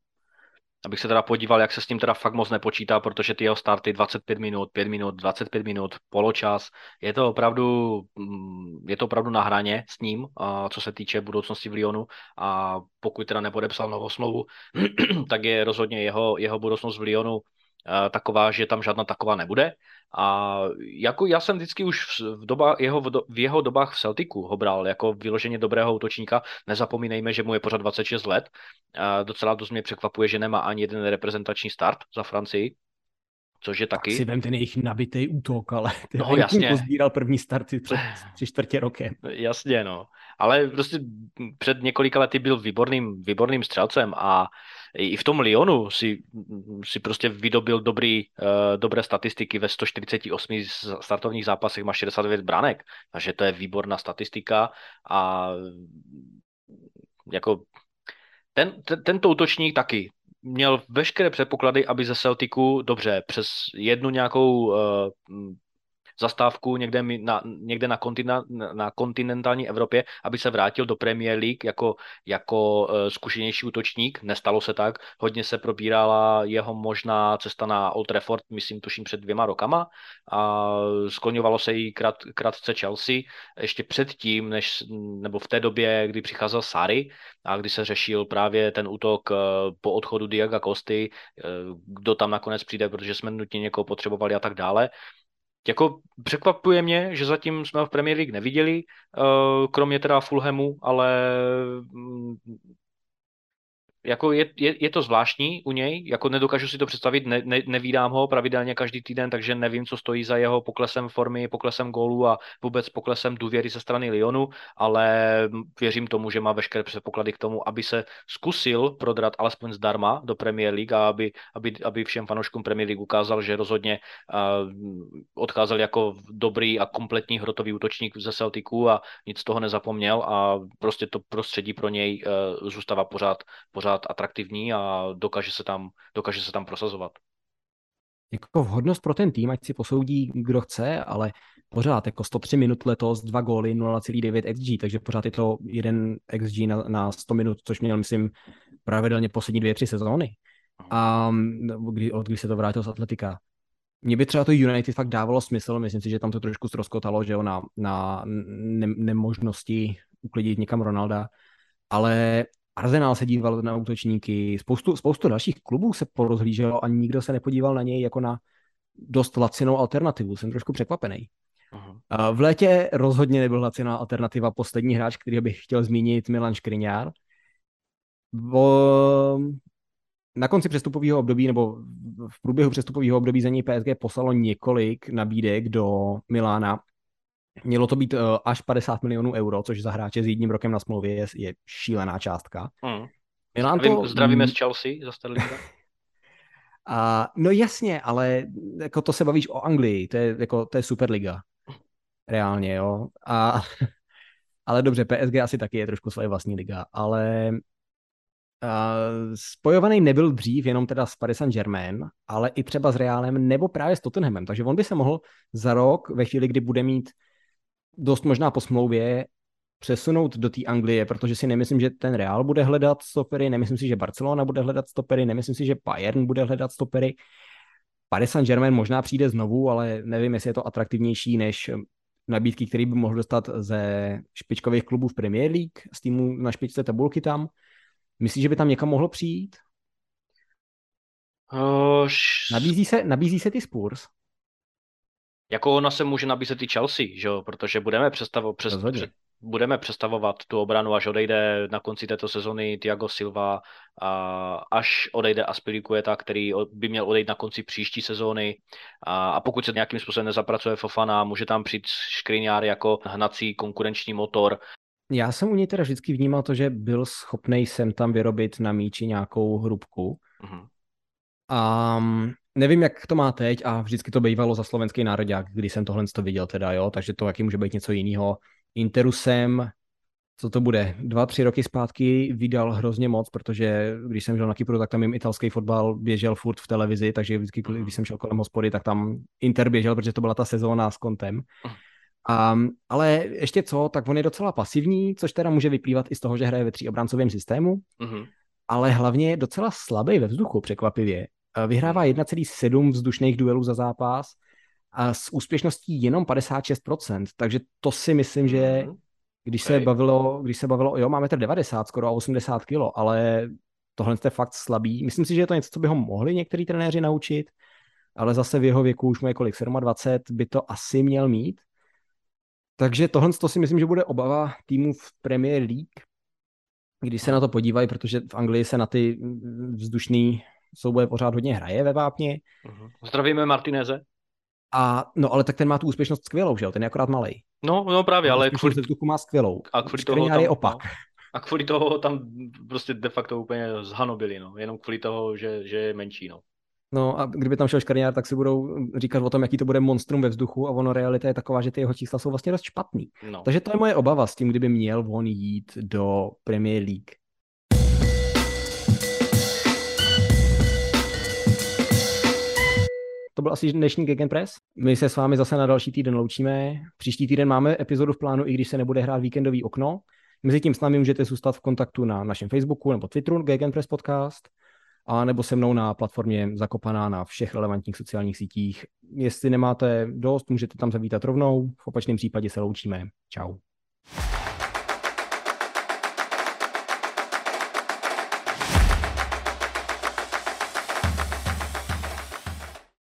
abych se teda podíval, jak se s ním teda fakt moc nepočítá, protože ty jeho starty 25 minut, 5 minut, 25 minut, poločas, je to opravdu, mm, je to opravdu na hraně s ním, co se týče budoucnosti v Lyonu. A pokud teda nepodepsal novou smlouvu, tak je rozhodně jeho, jeho budoucnost v Lyonu taková, že tam žádná taková nebude. A jako já jsem vždycky už v, doba, jeho, v jeho dobách v Celticu ho bral jako vyloženě dobrého útočníka. Nezapomínejme, že mu je pořád 26 let. A docela dost mě překvapuje, že nemá ani jeden reprezentační start za Francii což je taky. Tak si vem ten jejich nabitý útok, ale ten no, jasně. pozbíral první starty před tři čtvrtě rokem. Jasně, no. Ale prostě před několika lety byl výborným, výborným střelcem a i v tom Lyonu si, si prostě vydobil dobrý, uh, dobré statistiky. Ve 148 startovních zápasech, má 69 branek, takže to je výborná statistika. A jako ten, ten, tento útočník taky měl veškeré předpoklady, aby ze Celticu dobře přes jednu nějakou uh, zastávku někde, na, někde na, kontina, na kontinentální Evropě, aby se vrátil do Premier League jako, jako uh, zkušenější útočník. Nestalo se tak. Hodně se probírala jeho možná cesta na Old Trafford, myslím, tuším před dvěma rokama. A skloňovalo se jí krát, krátce Chelsea. Ještě předtím, než, nebo v té době, kdy přicházel Sary a kdy se řešil právě ten útok uh, po odchodu Diaga Kosty, uh, kdo tam nakonec přijde, protože jsme nutně někoho potřebovali a tak dále jako překvapuje mě, že zatím jsme ho v Premier League neviděli, eh, kromě teda Fulhamu, ale mm, jako je, je, je to zvláštní u něj, jako nedokážu si to představit, ne, ne, nevídám ho pravidelně každý týden, takže nevím, co stojí za jeho poklesem formy, poklesem gólu a vůbec poklesem důvěry ze strany Lyonu, ale věřím tomu, že má veškeré předpoklady k tomu, aby se zkusil prodrat alespoň zdarma do Premier League a aby, aby, aby všem fanouškům Premier League ukázal, že rozhodně uh, odcházel jako dobrý a kompletní hrotový útočník ze Celticu a nic z toho nezapomněl a prostě to prostředí pro něj uh, zůstává pořád, pořád pořád atraktivní a dokáže se tam, dokáže se tam prosazovat. Jako vhodnost pro ten tým, ať si posoudí, kdo chce, ale pořád jako 103 minut letos, dva góly, 0,9 xG, takže pořád je to jeden xG na, na 100 minut, což měl, myslím, pravidelně poslední dvě, tři sezóny. A kdy, od kdy se to vrátil z Atletika. Mně by třeba to United fakt dávalo smysl, myslím si, že tam to trošku ztroskotalo, že jo, na, na ne, nemožnosti uklidit někam Ronalda, ale Arsenal se díval na útočníky, spoustu, spoustu dalších klubů se porozhlíželo a nikdo se nepodíval na něj jako na dost lacinou alternativu. Jsem trošku překvapený. Uh-huh. V létě rozhodně nebyl laciná alternativa. Poslední hráč, který bych chtěl zmínit, Milan Škriňár. Na konci přestupového období nebo v průběhu přestupového období za něj PSG poslalo několik nabídek do Milána Mělo to být uh, až 50 milionů euro, což za hráče s jedním rokem na smlouvě je, je šílená částka. Hmm. Milan to... Zdravíme z Chelsea za Sterlinga. A, no jasně, ale jako to se bavíš o Anglii, to je, jako, to je Superliga. Reálně, jo. A, ale dobře, PSG asi taky je trošku svoje vlastní liga, ale a, spojovaný nebyl dřív jenom teda s Paris Saint-Germain, ale i třeba s Reálem nebo právě s Tottenhamem, takže on by se mohl za rok, ve chvíli, kdy bude mít dost možná po smlouvě přesunout do té Anglie, protože si nemyslím, že ten Real bude hledat stopery, nemyslím si, že Barcelona bude hledat stopery, nemyslím si, že Bayern bude hledat stopery. Paris Saint-Germain možná přijde znovu, ale nevím, jestli je to atraktivnější než nabídky, které by mohl dostat ze špičkových klubů v Premier League, z týmu na špičce tabulky tam. Myslíš, že by tam někam mohlo přijít? Nabízí, se, nabízí se ty Spurs? Jako ona se může nabízet i Chelsea, že jo? protože budeme, představo, přes, před, budeme přestavovat tu obranu, až odejde na konci této sezony Thiago Silva, a až odejde Aspilicueta, který by měl odejít na konci příští sezóny. A, a pokud se nějakým způsobem nezapracuje Fofana, může tam přijít Škriňár jako hnací konkurenční motor. Já jsem u něj teda vždycky vnímal to, že byl schopný sem tam vyrobit na míči nějakou hrubku. Mm-hmm. A mm, nevím, jak to má teď a vždycky to bývalo za slovenský národák, když jsem tohle to viděl teda, jo, takže to jaký může být něco jiného. Interusem, co to bude, dva, tři roky zpátky vydal hrozně moc, protože když jsem žil na Kypru, tak tam jim italský fotbal běžel furt v televizi, takže vždycky, mhm. když jsem šel kolem hospody, tak tam Inter běžel, protože to byla ta sezóna s kontem. Um, ale ještě co, tak on je docela pasivní, což teda může vyplývat i z toho, že hraje ve tříobráncovém systému, mm-hmm. ale hlavně je docela slabý ve vzduchu, překvapivě. Vyhrává 1,7 mhm. vzdušných duelů za zápas a s úspěšností jenom 56%, takže to si myslím, že mm-hmm. když okay. se bavilo, když se bavilo, jo, máme 90 skoro a 80 kilo, ale tohle je fakt slabý. Myslím si, že je to něco, co by ho mohli některý trenéři naučit, ale zase v jeho věku už mu je kolik, 27, by to asi měl mít. Takže tohle to si myslím, že bude obava týmu v Premier League, když se na to podívají, protože v Anglii se na ty vzdušný souboje pořád hodně hraje ve vápně. Uh-huh. Zdravíme Martineze. A no, ale tak ten má tu úspěšnost skvělou, že jo? Ten je akorát malý. No, no právě, ale kvůli... vzduchu má skvělou. A kvůli toho tam, je opak. No, a kvůli toho tam prostě de facto úplně zhanobili, no. Jenom kvůli toho, že, že je menší, no. No a kdyby tam šel Škrňár, tak si budou říkat o tom, jaký to bude monstrum ve vzduchu a ono realita je taková, že ty jeho čísla jsou vlastně dost špatný. No. Takže to je moje obava s tím, kdyby měl on jít do Premier League. To byl asi dnešní Gegenpress. My se s vámi zase na další týden loučíme. Příští týden máme epizodu v plánu, i když se nebude hrát víkendový okno. Mezitím s námi můžete zůstat v kontaktu na našem Facebooku nebo Twitteru Gegenpress Podcast a nebo se mnou na platformě Zakopaná na všech relevantních sociálních sítích. Jestli nemáte dost, můžete tam zavítat rovnou, v opačném případě se loučíme. Ciao.